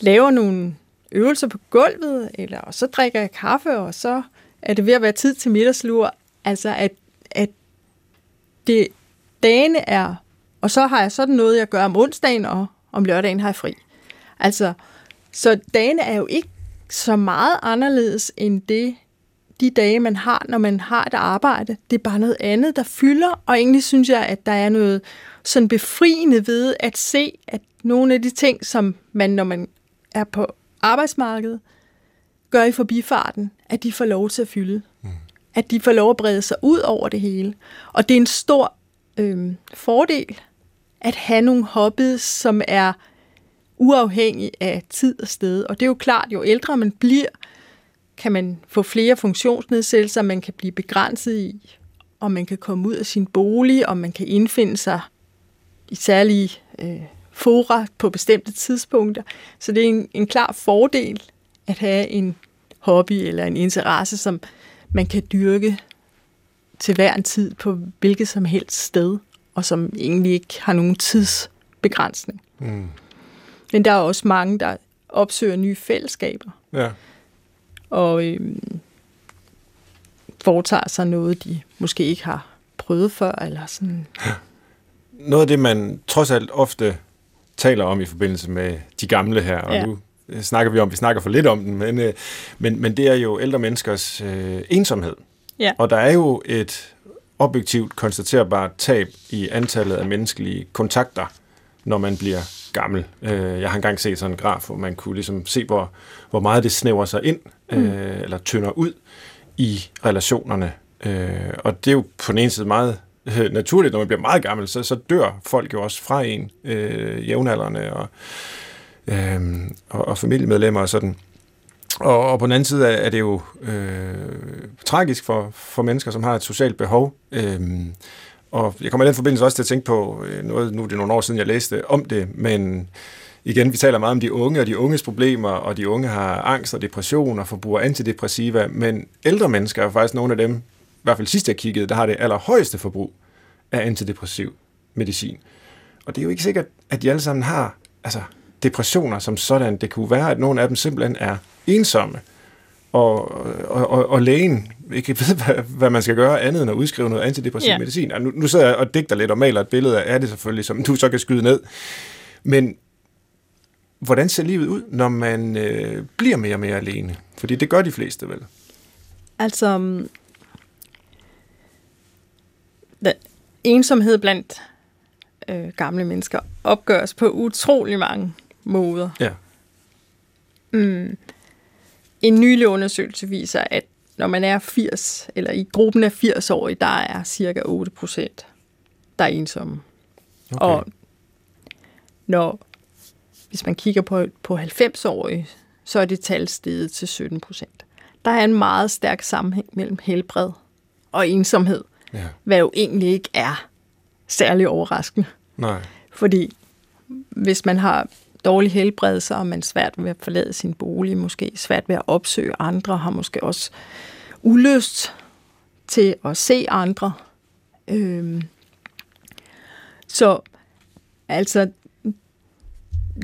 laver nogle øvelser på gulvet, eller og så drikker jeg kaffe, og så er det ved at være tid til middagslur. Altså at, at det, dagene er, og så har jeg sådan noget, jeg gør om onsdagen, og om lørdagen har jeg fri. Altså, så dagene er jo ikke så meget anderledes end det, de dage, man har, når man har et arbejde. Det er bare noget andet, der fylder, og egentlig synes jeg, at der er noget sådan befriende ved at se, at nogle af de ting, som man, når man er på arbejdsmarkedet, gør i forbifarten, at de får lov til at fylde. Mm. At de får lov at brede sig ud over det hele. Og det er en stor øh, fordel at have nogle hobbies, som er uafhængige af tid og sted. Og det er jo klart, jo ældre man bliver, kan man få flere funktionsnedsættelser, man kan blive begrænset i, og man kan komme ud af sin bolig, og man kan indfinde sig i særlige øh, fora på bestemte tidspunkter. Så det er en, en klar fordel at have en hobby eller en interesse, som man kan dyrke til hver en tid på hvilket som helst sted, og som egentlig ikke har nogen tidsbegrænsning. Mm. Men der er også mange, der opsøger nye fællesskaber. Ja. Og øhm, foretager sig noget, de måske ikke har prøvet før, eller sådan. Noget af det, man trods alt ofte taler om i forbindelse med de gamle her, og ja. nu snakker vi om, vi snakker for lidt om den, men, øh, men, men det er jo ældre menneskers øh, ensomhed. Ja. Og der er jo et objektivt konstaterbart tab i antallet af menneskelige kontakter, når man bliver gammel. Øh, jeg har engang set sådan en graf, hvor man kunne ligesom se, hvor, hvor meget det snæver sig ind, mm. øh, eller tynder ud i relationerne. Øh, og det er jo på den ene side meget øh, naturligt, når man bliver meget gammel, så, så dør folk jo også fra en, øh, jævnaldrende og, øh, og, og familiemedlemmer og sådan. Og, og på den anden side er, det jo øh, tragisk for, for mennesker, som har et socialt behov. Øh, og jeg kommer i den forbindelse også til at tænke på øh, noget, nu er det nogle år siden, jeg læste om det, men igen, vi taler meget om de unge og de unges problemer, og de unge har angst og depression og forbruger antidepressiva, men ældre mennesker er faktisk nogle af dem, i hvert fald sidst jeg kiggede, der har det allerhøjeste forbrug af antidepressiv medicin. Og det er jo ikke sikkert, at de alle sammen har altså, depressioner som sådan. Det kunne være, at nogle af dem simpelthen er ensomme, og, og, og, og lægen ikke ved, hvad, hvad man skal gøre andet end at udskrive noget antidepressiv yeah. medicin. Nu, nu sidder jeg og digter lidt og maler et billede af det selvfølgelig, som du så kan skyde ned. Men hvordan ser livet ud, når man øh, bliver mere og mere alene? Fordi det gør de fleste vel? Altså, mm, ensomhed blandt øh, gamle mennesker opgøres på utrolig mange måder. Ja. Mm. En nylig undersøgelse viser, at når man er 80, eller i gruppen af 80-årige, der er cirka 8 procent, der er ensomme. Okay. Og når, hvis man kigger på, på 90-årige, så er det tal steget til 17 procent. Der er en meget stærk sammenhæng mellem helbred og ensomhed, ja. hvad jo egentlig ikke er særlig overraskende. Nej. Fordi hvis man har dårlig helbred, så er man svært ved at forlade sin bolig, måske svært ved at opsøge andre, har måske også ulyst til at se andre. Øhm. Så altså,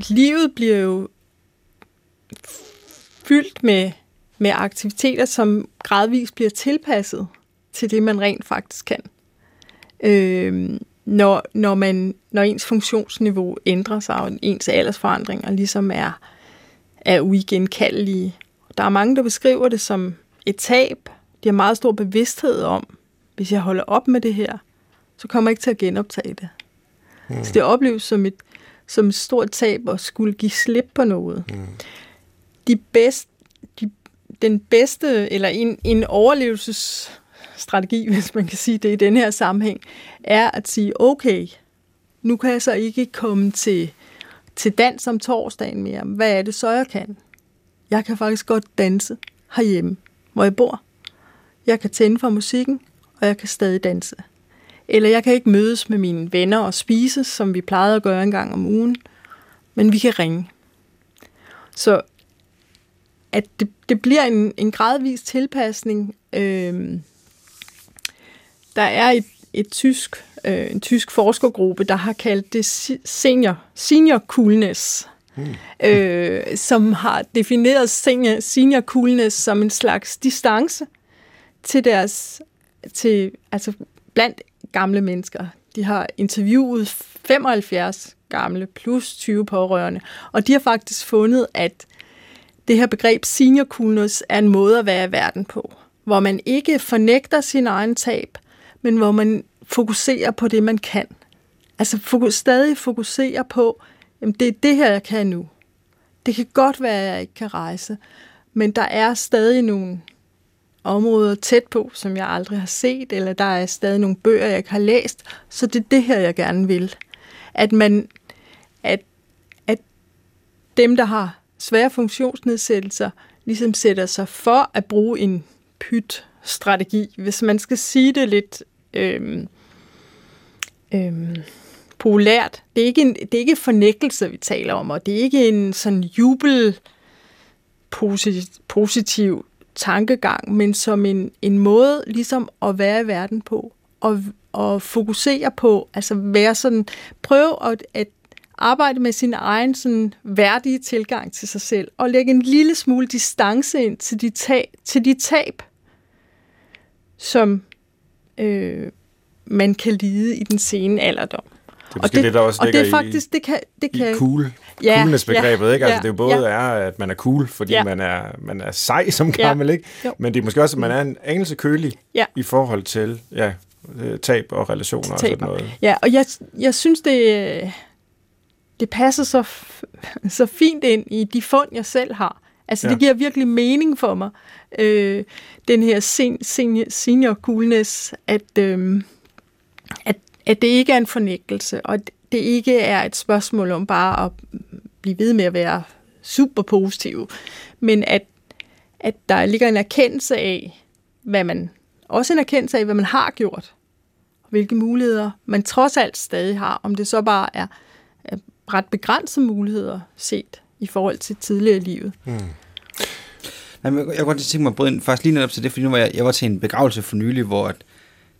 livet bliver jo fyldt med, med aktiviteter, som gradvist bliver tilpasset til det, man rent faktisk kan. Øhm, når, når, man, når ens funktionsniveau ændrer sig, og ens aldersforandringer ligesom er, er uigenkaldelige. Der er mange, der beskriver det som et tab. De har meget stor bevidsthed om, hvis jeg holder op med det her, så kommer jeg ikke til at genoptage det. Mm. Så det opleves som et, som et stort tab at skulle give slip på noget. Mm. De bedste, de, den bedste, eller en, en overlevelses strategi, hvis man kan sige det i den her sammenhæng, er at sige, okay, nu kan jeg så ikke komme til, til dans om torsdagen mere. Hvad er det så, jeg kan? Jeg kan faktisk godt danse herhjemme, hvor jeg bor. Jeg kan tænde for musikken, og jeg kan stadig danse. Eller jeg kan ikke mødes med mine venner og spise, som vi plejede at gøre en gang om ugen, men vi kan ringe. Så at det, det bliver en, en gradvis tilpasning, øh, der er et, et tysk, øh, en tysk forskergruppe, der har kaldt det senior, senior coolness, mm. øh, som har defineret senior, senior coolness som en slags distance til deres, til, altså blandt gamle mennesker. De har interviewet 75 gamle plus 20 pårørende, og de har faktisk fundet, at det her begreb senior coolness er en måde at være i verden på, hvor man ikke fornægter sin egen tab, men hvor man fokuserer på det, man kan. Altså fokus, stadig fokuserer på, jamen det er det her, jeg kan nu. Det kan godt være, at jeg ikke kan rejse, men der er stadig nogle områder tæt på, som jeg aldrig har set, eller der er stadig nogle bøger, jeg ikke har læst, så det er det her, jeg gerne vil. At man, at, at dem, der har svære funktionsnedsættelser, ligesom sætter sig for at bruge en pyt strategi. Hvis man skal sige det lidt øhm, øhm, populært. Det er, ikke en, det er ikke fornækkelse, vi taler om, og det er ikke en sådan jubel positiv tankegang, men som en, en måde ligesom at være i verden på, og, og fokusere på, altså være sådan, prøve at, at arbejde med sin egen sådan værdige tilgang til sig selv, og lægge en lille smule distance ind til de tab, til de tab som øh, man kan lide i den sene alderdom. Det er og det, det, der også og det er faktisk, det kan, det kan, i cool, ja, coolness-begrebet, ja, ikke? Altså, ja, det er jo både ja. er, at man er cool, fordi ja. man, er, man er sej som gammel, ja. ikke? Jo. Men det er måske også, at man er en anelse kølig ja. i forhold til ja, øh, tab og relationer Taber. og sådan noget. Ja, og jeg, jeg synes, det, det passer så, så fint ind i de fund, jeg selv har. Altså, ja. det giver virkelig mening for mig, øh, den her sen, senior, senior coolness, at, øh, at, at det ikke er en fornægtelse, og det ikke er et spørgsmål om bare at blive ved med at være super positiv, men at, at der ligger en erkendelse af, hvad man, også en erkendelse af, hvad man har gjort, og hvilke muligheder man trods alt stadig har, om det så bare er, er ret begrænsede muligheder set i forhold til tidligere i livet. Mm. Jamen, jeg, jeg kunne godt tænke mig at bryde ind faktisk lige netop til det, fordi nu var jeg, jeg var til en begravelse for nylig, hvor at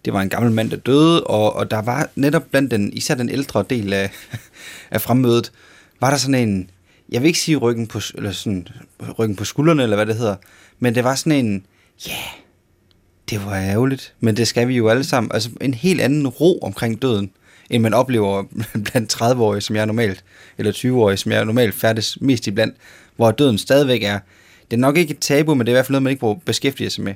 det var en gammel mand, der døde, og, og der var netop blandt den, især den ældre del af, af fremmødet, var der sådan en, jeg vil ikke sige ryggen på, eller sådan, ryggen på skuldrene, eller hvad det hedder, men det var sådan en, ja, yeah, det var ærgerligt, men det skal vi jo alle sammen. Altså en helt anden ro omkring døden, end man oplever blandt 30-årige, som jeg normalt, eller 20-årige, som jeg er normalt færdes mest i blandt, hvor døden stadigvæk er, det er nok ikke et tabu, men det er i hvert fald noget, man ikke beskæftige sig med.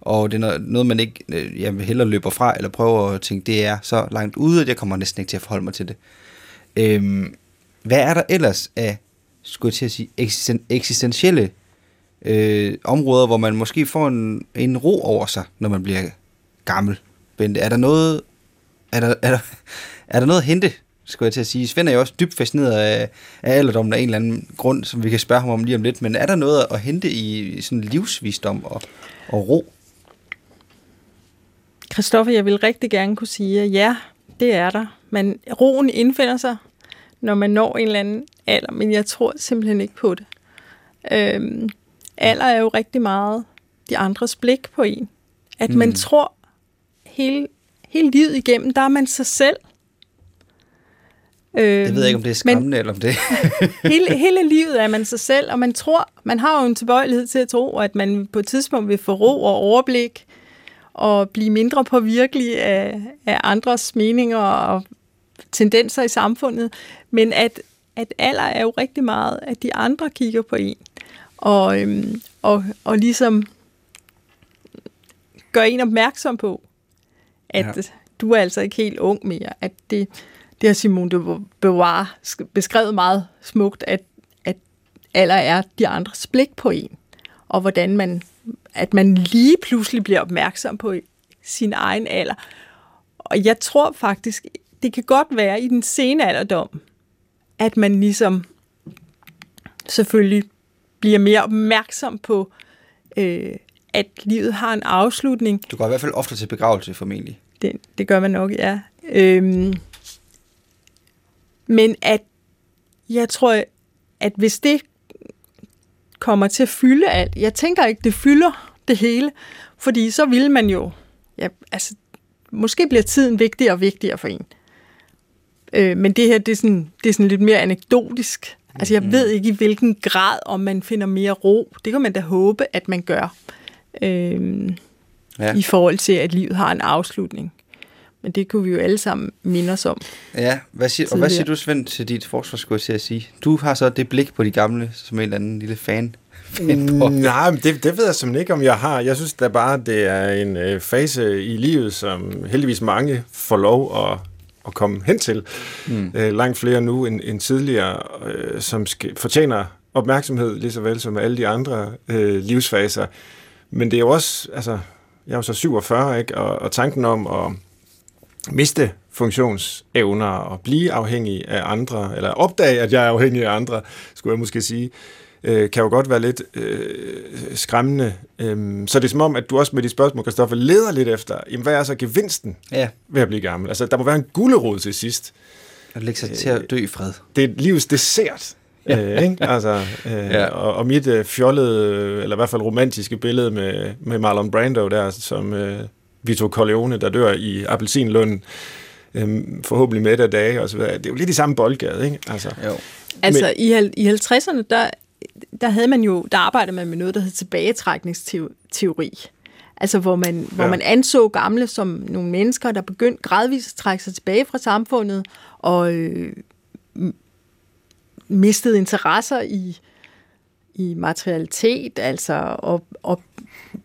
Og det er noget, man ikke øh, jeg heller løber fra, eller prøver at tænke, det er så langt ude, at jeg kommer næsten ikke til at forholde mig til det. Øhm, hvad er der ellers af, skulle jeg til at sige, eksisten, eksistentielle øh, områder, hvor man måske får en, en ro over sig, når man bliver gammel. Bente, er der noget, er der, er der, er der noget at hente, skulle jeg til at sige? Svend er jo også dybt fascineret af, af alderdommen af en eller anden grund, som vi kan spørge ham om lige om lidt, men er der noget at hente i sådan livsvisdom og, og ro? Christoffer, jeg vil rigtig gerne kunne sige, at ja, det er der. Men roen indfinder sig, når man når en eller anden alder, men jeg tror simpelthen ikke på det. Øhm, alder er jo rigtig meget de andres blik på en. At mm. man tror hele, hele livet igennem, der er man sig selv. Øhm, jeg ved ikke, om det er skræmmende, men, eller om det hele, hele livet er man sig selv, og man tror, man har jo en tilbøjelighed til at tro, at man på et tidspunkt vil få ro og overblik, og blive mindre påvirkelig af, af andres meninger og tendenser i samfundet, men at, at alder er jo rigtig meget, at de andre kigger på en, og, øhm, og, og ligesom gør en opmærksom på, at ja. du er altså ikke helt ung mere. At det, det har Simone de Beauvoir beskrevet meget smukt, at, at alder er de andres blik på en, og hvordan man, at man lige pludselig bliver opmærksom på sin egen alder. Og jeg tror faktisk, det kan godt være i den sene alderdom, at man ligesom selvfølgelig bliver mere opmærksom på, øh, at livet har en afslutning. Du går i hvert fald ofte til begravelse, formentlig. Det, det gør man nok, ja. Øhm, men at jeg tror, at hvis det kommer til at fylde alt, jeg tænker ikke, det fylder det hele, fordi så vil man jo, ja, altså, måske bliver tiden vigtigere og vigtigere for en. Øh, men det her, det er, sådan, det er sådan lidt mere anekdotisk. Altså, jeg mm. ved ikke i hvilken grad, om man finder mere ro. Det kan man da håbe, at man gør. Øh, ja. I forhold til, at livet har en afslutning. Men det kunne vi jo alle sammen minde os om. Ja, hvad siger, og hvad siger du, Svend, til dit forsvar, til at sige? Du har så det blik på de gamle, som en eller anden lille fan. Mm, nej, men det, det ved jeg simpelthen ikke, om jeg har. Jeg synes da bare, det er en øh, fase i livet, som heldigvis mange får lov at at komme hen til. Mm. Øh, langt flere nu end, end tidligere, øh, som skal, fortjener opmærksomhed, lige så vel som alle de andre øh, livsfaser. Men det er jo også, altså, jeg er jo så 47, ikke? Og, og tanken om at miste funktionsevner og blive afhængig af andre, eller opdage, at jeg er afhængig af andre, skulle jeg måske sige, øh, kan jo godt være lidt øh, skræmmende. Øhm, så det er som om, at du også med de spørgsmål, Kristoffer, leder lidt efter, jamen, hvad er så gevinsten ja. ved at blive gammel? Altså, der må være en gulderod til sidst. At lægge sig øh, til at dø i fred. Det er livs dessert. Ja. Øh, ikke? Altså, øh, ja. og, og mit øh, fjollede, eller i hvert fald romantiske billede med, med Marlon Brando der, som øh, Vito Corleone, der dør i Appelsinlunden, øh, forhåbentlig med af dage og så videre. Det er jo lidt i samme boldgade, ikke? Altså, jo. Altså, Men, i, i 50'erne, der der havde man jo, der arbejdede man med noget, der hed tilbagetrækningsteori. Altså hvor man, ja. hvor man anså gamle som nogle mennesker, der begyndte gradvist at trække sig tilbage fra samfundet, og øh, mistede interesser i, i materialitet, altså og, og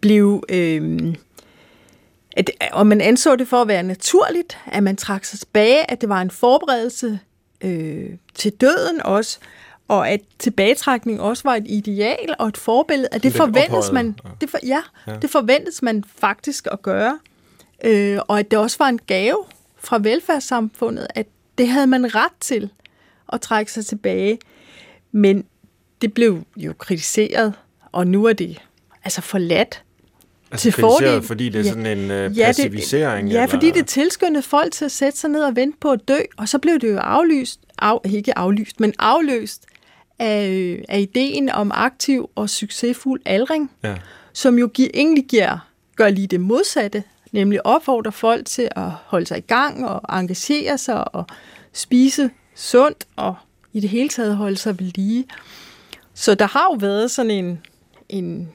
blev... Øh, at, og man anså det for at være naturligt, at man trak sig tilbage, at det var en forberedelse øh, til døden også, og at tilbagetrækning også var et ideal og et forbillede, at det forventes man, det for, ja, ja. det forventes man faktisk at gøre, øh, og at det også var en gave fra velfærdssamfundet, at det havde man ret til at trække sig tilbage. Men det blev jo kritiseret, og nu er det altså forladt. Altså til fordel, fordi det er ja, sådan en uh, passivisering? Det, ja, eller? fordi det tilskyndede folk til at sætte sig ned og vente på at dø, og så blev det jo aflyst, af, ikke aflyst, men afløst af, af ideen om aktiv og succesfuld aldring, ja. som jo gi- egentlig giver, gør lige det modsatte, nemlig opfordrer folk til at holde sig i gang og engagere sig og spise sundt og i det hele taget holde sig ved lige. Så der har jo været sådan en, en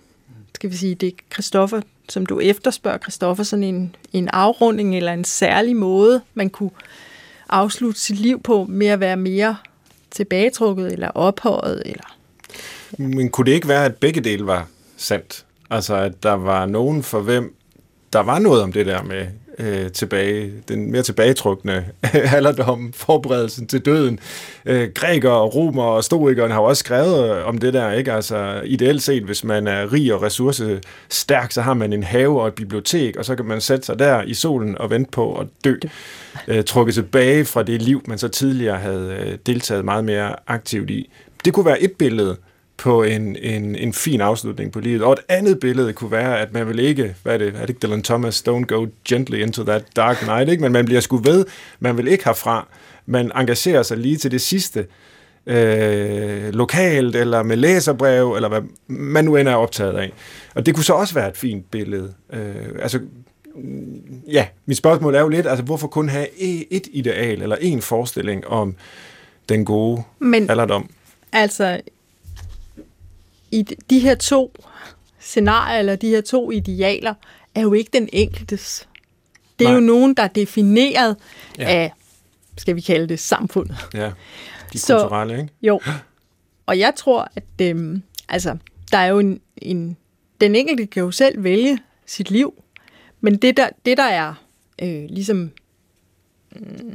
skal vi sige, det Kristoffer, som du efterspørger, Kristoffer, sådan en, en afrunding eller en særlig måde, man kunne afslutte sit liv på med at være mere tilbagetrukket eller ophøjet? Eller, ja. Men kunne det ikke være, at begge dele var sandt? Altså, at der var nogen for hvem, der var noget om det der med øh, tilbage, den mere tilbagetrukne alderdom, forberedelsen til døden. Øh, grækere, romer og stoikerne har jo også skrevet øh, om det der, ikke? Altså ideelt set, hvis man er rig og ressourcestærk, så har man en have og et bibliotek, og så kan man sætte sig der i solen og vente på at dø. Øh, trukket tilbage fra det liv, man så tidligere havde øh, deltaget meget mere aktivt i. Det kunne være et billede på en, en, en fin afslutning på livet. Og et andet billede kunne være, at man vil ikke, hvad er det, er det ikke Dylan Thomas, don't go gently into that dark night, ikke? men man bliver sgu ved, man vil ikke herfra. Man engagerer sig lige til det sidste, øh, lokalt, eller med læserbrev, eller hvad man nu end er optaget af. Og det kunne så også være et fint billede. Øh, altså, ja, mit spørgsmål er jo lidt, altså hvorfor kun have et ideal, eller en forestilling om den gode Men, alderdom? Altså, i de her to scenarier, eller de her to idealer, er jo ikke den enkeltes. Det er Nej. jo nogen, der er defineret ja. af, skal vi kalde det, samfundet. Ja, de Så, kulturelle, ikke? Jo. Og jeg tror, at øhm, altså, der er jo en, en... Den enkelte kan jo selv vælge sit liv, men det, der, det, der er øh, ligesom... Øh,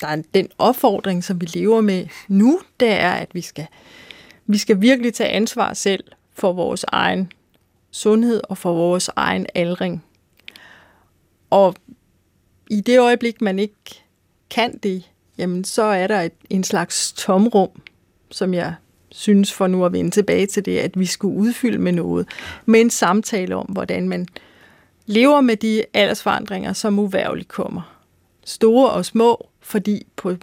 der er den opfordring, som vi lever med nu, det er, at vi skal øh, vi skal virkelig tage ansvar selv for vores egen sundhed og for vores egen aldring. Og i det øjeblik, man ikke kan det, jamen så er der et, en slags tomrum, som jeg synes for nu at vende tilbage til det, at vi skulle udfylde med noget, med en samtale om, hvordan man lever med de aldersforandringer, som uværligt kommer. Store og små, fordi på,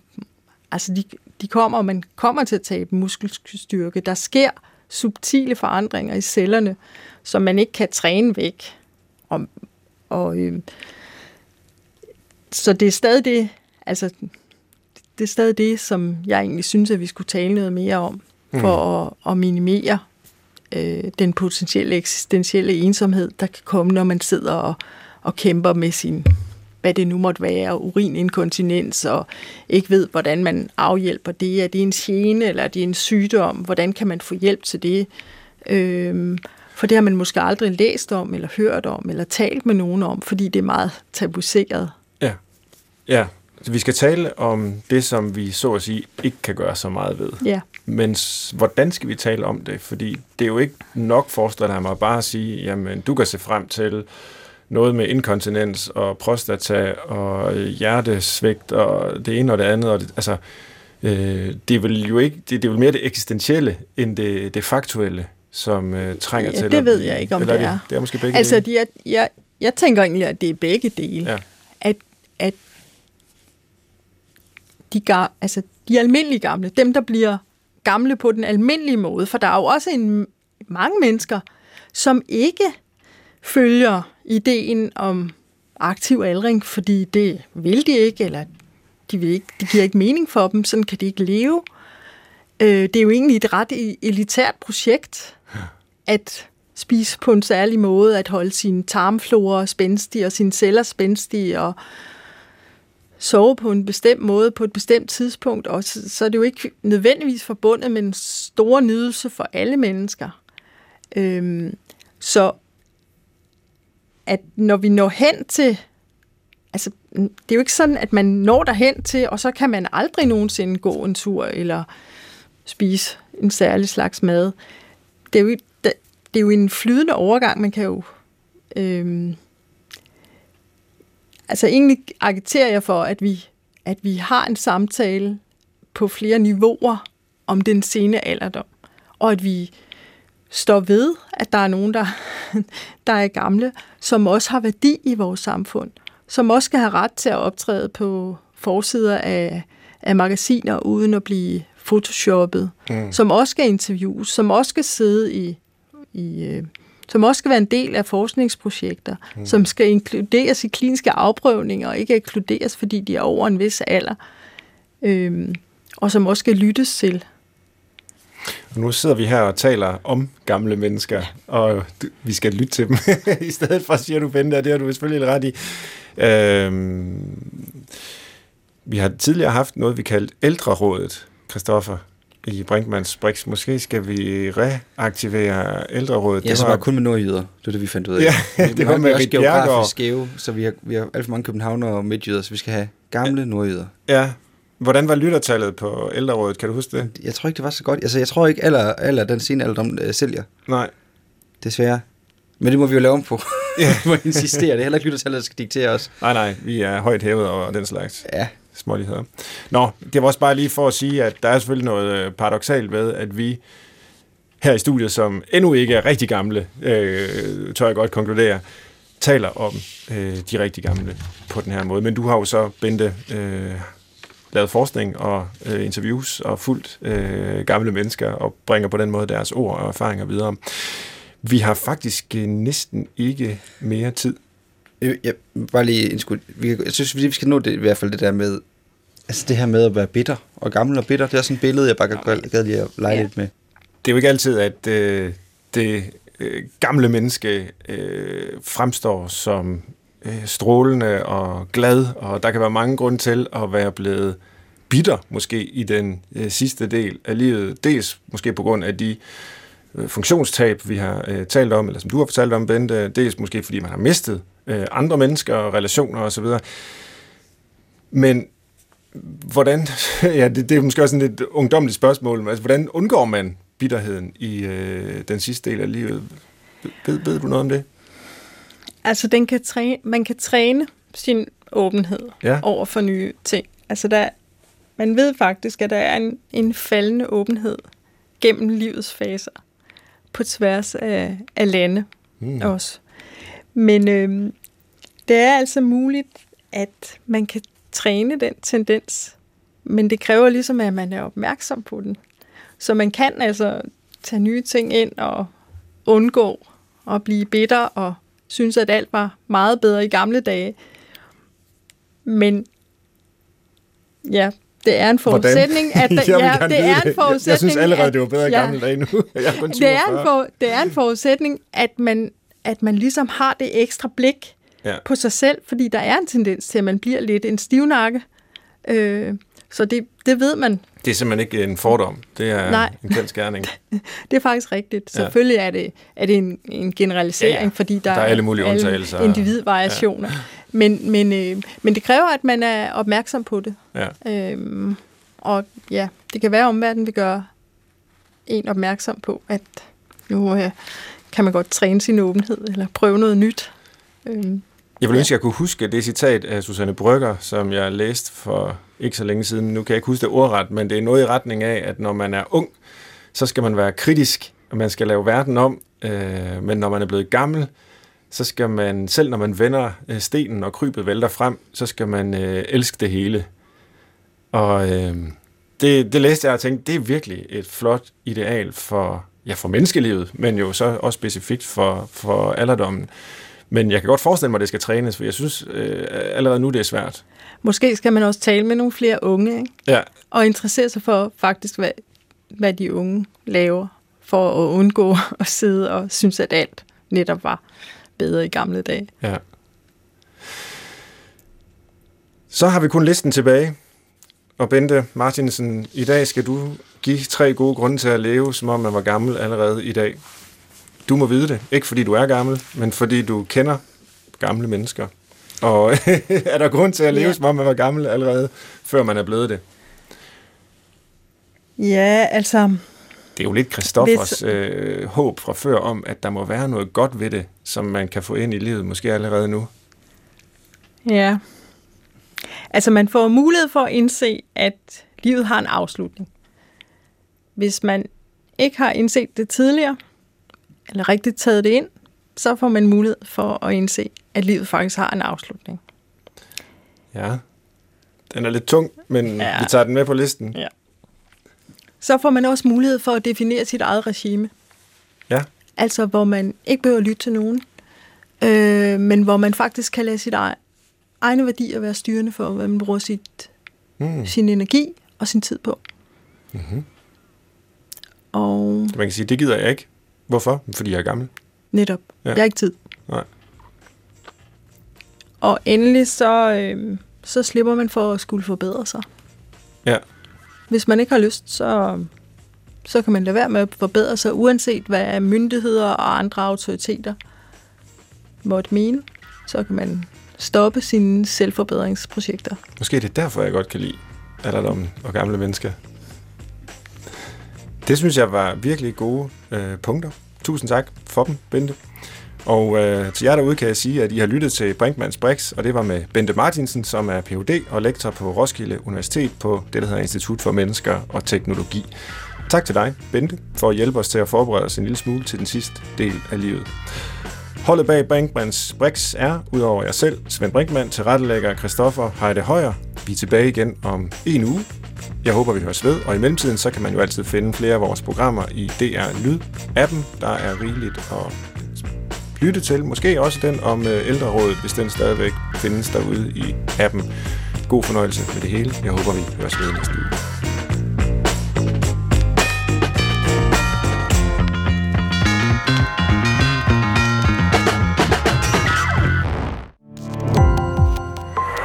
altså de, de kommer, og man kommer til at tabe muskelstyrke. Der sker subtile forandringer i cellerne, som man ikke kan træne væk. Og, og, øh, så det er stadig det, altså, det er stadig det, som jeg egentlig synes, at vi skulle tale noget mere om, for mm. at, at minimere øh, den potentielle eksistentielle ensomhed, der kan komme, når man sidder og, og kæmper med sin hvad det nu måtte være, urininkontinens, og ikke ved, hvordan man afhjælper det. Er det en gene, eller er det en sygdom? Hvordan kan man få hjælp til det? Øhm, for det har man måske aldrig læst om, eller hørt om, eller talt med nogen om, fordi det er meget tabuiseret. Ja, ja. Så vi skal tale om det, som vi så at sige ikke kan gøre så meget ved. Ja. Men hvordan skal vi tale om det? Fordi det er jo ikke nok, forestiller jeg mig, bare at sige, jamen du kan se frem til noget med inkontinens og prostata og hjertesvigt og det ene og det andet. Og det, altså, øh, det er vel jo ikke, det, det er vel mere det eksistentielle end det, det faktuelle, som øh, trænger ja, til. det ved jeg ikke, om det er. Det, det er måske begge altså, dele. De jeg, jeg tænker egentlig, at det er begge dele. Ja. At, at de, gar, altså, de almindelige gamle, dem der bliver gamle på den almindelige måde, for der er jo også en, mange mennesker, som ikke følger ideen om aktiv aldring, fordi det vil de ikke, eller de vil ikke, det giver ikke mening for dem, sådan kan de ikke leve. Øh, det er jo egentlig et ret elitært projekt, at spise på en særlig måde, at holde sin tarmflora spændstig og sine celler spændstige og sove på en bestemt måde på et bestemt tidspunkt. Og så, så er det jo ikke nødvendigvis forbundet med en stor nydelse for alle mennesker. Øhm, så at når vi når hen til, altså det er jo ikke sådan, at man når derhen til, og så kan man aldrig nogensinde gå en tur eller spise en særlig slags mad. Det er jo, det, det er jo en flydende overgang, man kan jo... Øhm, altså egentlig agiterer jeg for, at vi, at vi har en samtale på flere niveauer om den sene alderdom, og at vi står ved, at der er nogen, der, der er gamle, som også har værdi i vores samfund, som også skal have ret til at optræde på forsider af, af magasiner uden at blive photoshoppet, mm. som også skal interviews, som også skal sidde i, i øh, som også skal være en del af forskningsprojekter, mm. som skal inkluderes i kliniske afprøvninger, og ikke inkluderes, fordi de er over en vis alder, øhm, og som også skal lyttes til. Og nu sidder vi her og taler om gamle mennesker, og vi skal lytte til dem. I stedet for, siger du, Bente, det har du selvfølgelig ret i. Øhm, vi har tidligere haft noget, vi kaldte ældrerådet, Christoffer. i Brinkmanns Brix. Måske skal vi reaktivere ældrerådet. Ja, så var kun med nordjyder. Det er det, vi fandt ud af. Ja, det var med også geografisk skæve, så vi har, vi har alt for mange københavner og midtjyder, så vi skal have gamle nordjyder. Ja. Hvordan var lyttertallet på ældrerådet? Kan du huske det? Jeg tror ikke, det var så godt. Altså, jeg tror ikke, alder, alder den sene alderdom øh, sælger. Nej. Desværre. Men det må vi jo lave om på. Ja. vi må insistere. Det er heller ikke lyttertallet, der skal diktere os. Nej, nej. Vi er højt hævet over den slags. Ja småligheder. Nå, det var også bare lige for at sige, at der er selvfølgelig noget øh, paradoxalt ved, at vi her i studiet, som endnu ikke er rigtig gamle, øh, tør jeg godt konkludere, taler om øh, de rigtig gamle på den her måde. Men du har jo så, Bente, øh, lavet forskning og øh, interviews og fuldt øh, gamle mennesker og bringer på den måde deres ord og erfaringer videre. Vi har faktisk øh, næsten ikke mere tid. Jeg, bare lige en skud. Jeg synes, vi skal nå det i hvert fald det der med, altså det her med at være bitter og gammel og bitter, det er sådan et billede, jeg bare gad, gad lige at lege ja. lidt med. Det er jo ikke altid, at øh, det øh, gamle menneske øh, fremstår som øh, strålende og glad, og der kan være mange grunde til at være blevet bitter måske i den øh, sidste del af livet. Dels måske på grund af de øh, funktionstab, vi har øh, talt om, eller som du har fortalt om, Bente, dels måske fordi man har mistet øh, andre mennesker og relationer osv. Men hvordan, ja, det, det er måske også sådan et ungdomligt spørgsmål, men altså, hvordan undgår man bitterheden i øh, den sidste del af livet? Ved, ved du noget om det? Altså, den kan træne, man kan træne sin åbenhed ja. over for nye ting. Altså, der, man ved faktisk, at der er en, en faldende åbenhed gennem livets faser på tværs af, af lande mm. også. Men øh, det er altså muligt, at man kan træne den tendens, men det kræver ligesom, at man er opmærksom på den. Så man kan altså tage nye ting ind og undgå at blive bitter og synes, at alt var meget bedre i gamle dage. Men ja, det er en forudsætning, Hvordan? at der, ja, det er en forudsætning. Jeg synes allerede, det var bedre i ja, gamle dage nu. Jeg er kun det, er en for, det er en forudsætning, at man, at man ligesom har det ekstra blik ja. på sig selv, fordi der er en tendens til, at man bliver lidt en stivnakke. Øh, så det, det ved man. Det er simpelthen ikke en fordom. Det er Nej. en kendskærning. det er faktisk rigtigt. Selvfølgelig er det, er det en, en generalisering, ja, ja. fordi der, der er alle mulige undtagelser. individvariationer. Ja. Men, men, øh, men det kræver, at man er opmærksom på det. Ja. Øhm, og ja, det kan være, at omverdenen vil gøre en opmærksom på, at nu øh, kan man godt træne sin åbenhed, eller prøve noget nyt. Øhm, jeg vil ønske, at jeg kunne huske det citat af Susanne Brygger, som jeg læste for ikke så længe siden. Nu kan jeg ikke huske det ordret, men det er noget i retning af, at når man er ung, så skal man være kritisk, og man skal lave verden om. Øh, men når man er blevet gammel, så skal man, selv når man vender øh, stenen og krybet vælter frem, så skal man øh, elske det hele. Og øh, det, det læste jeg og tænkte, det er virkelig et flot ideal for, ja, for menneskelivet, men jo så også specifikt for, for alderdommen. Men jeg kan godt forestille mig, at det skal trænes, for jeg synes øh, allerede nu, det er svært. Måske skal man også tale med nogle flere unge, ikke? Ja. og interessere sig for faktisk, hvad, hvad de unge laver, for at undgå at sidde og synes, at alt netop var bedre i gamle dage. Ja. Så har vi kun listen tilbage. Og Bente Martinsen, i dag skal du give tre gode grunde til at leve, som om man var gammel allerede i dag. Du må vide det. Ikke fordi du er gammel, men fordi du kender gamle mennesker. Og er der grund til at leve, ja. som om man var gammel allerede, før man er blevet det? Ja, altså... Det er jo lidt Christoffers hvis... øh, håb fra før om, at der må være noget godt ved det, som man kan få ind i livet, måske allerede nu. Ja. Altså, man får mulighed for at indse, at livet har en afslutning. Hvis man ikke har indset det tidligere, eller rigtigt taget det ind, så får man mulighed for at indse, at livet faktisk har en afslutning. Ja, den er lidt tung, men ja. vi tager den med på listen. Ja. Så får man også mulighed for at definere sit eget regime. Ja. Altså, hvor man ikke behøver at lytte til nogen, øh, men hvor man faktisk kan lade sit eget, egne værdier være styrende for, hvad man bruger sit, mm. sin energi og sin tid på. Mm-hmm. Og man kan sige, det gider jeg ikke. Hvorfor? Fordi jeg er gammel. Netop. Ja. Jeg har ikke tid. Nej. Og endelig så, øh, så slipper man for at skulle forbedre sig. Ja. Hvis man ikke har lyst, så så kan man lade være med at forbedre sig, uanset hvad myndigheder og andre autoriteter måtte mene. Så kan man stoppe sine selvforbedringsprojekter. Måske det er derfor, jeg godt kan lide alderdommen og gamle mennesker. Det synes jeg var virkelig gode øh, punkter. Tusind tak for dem, Bente. Og øh, til jer derude kan jeg sige, at I har lyttet til Brinkmanns Brix, og det var med Bente Martinsen, som er Ph.D. og lektor på Roskilde Universitet på det, der hedder Institut for Mennesker og Teknologi. Tak til dig, Bente, for at hjælpe os til at forberede os en lille smule til den sidste del af livet. Holdet bag Brinkmanns Brix er, udover jer selv, Svend Brinkmann, tilrettelægger Christoffer Heide Højer. Vi er tilbage igen om en uge. Jeg håber, vi høres ved, og i mellemtiden så kan man jo altid finde flere af vores programmer i DR Lyd-appen. Der er rigeligt at lytte til. Måske også den om øh, ældrerådet, hvis den stadigvæk findes derude i appen. God fornøjelse med det hele. Jeg håber, vi høres ved næste uge.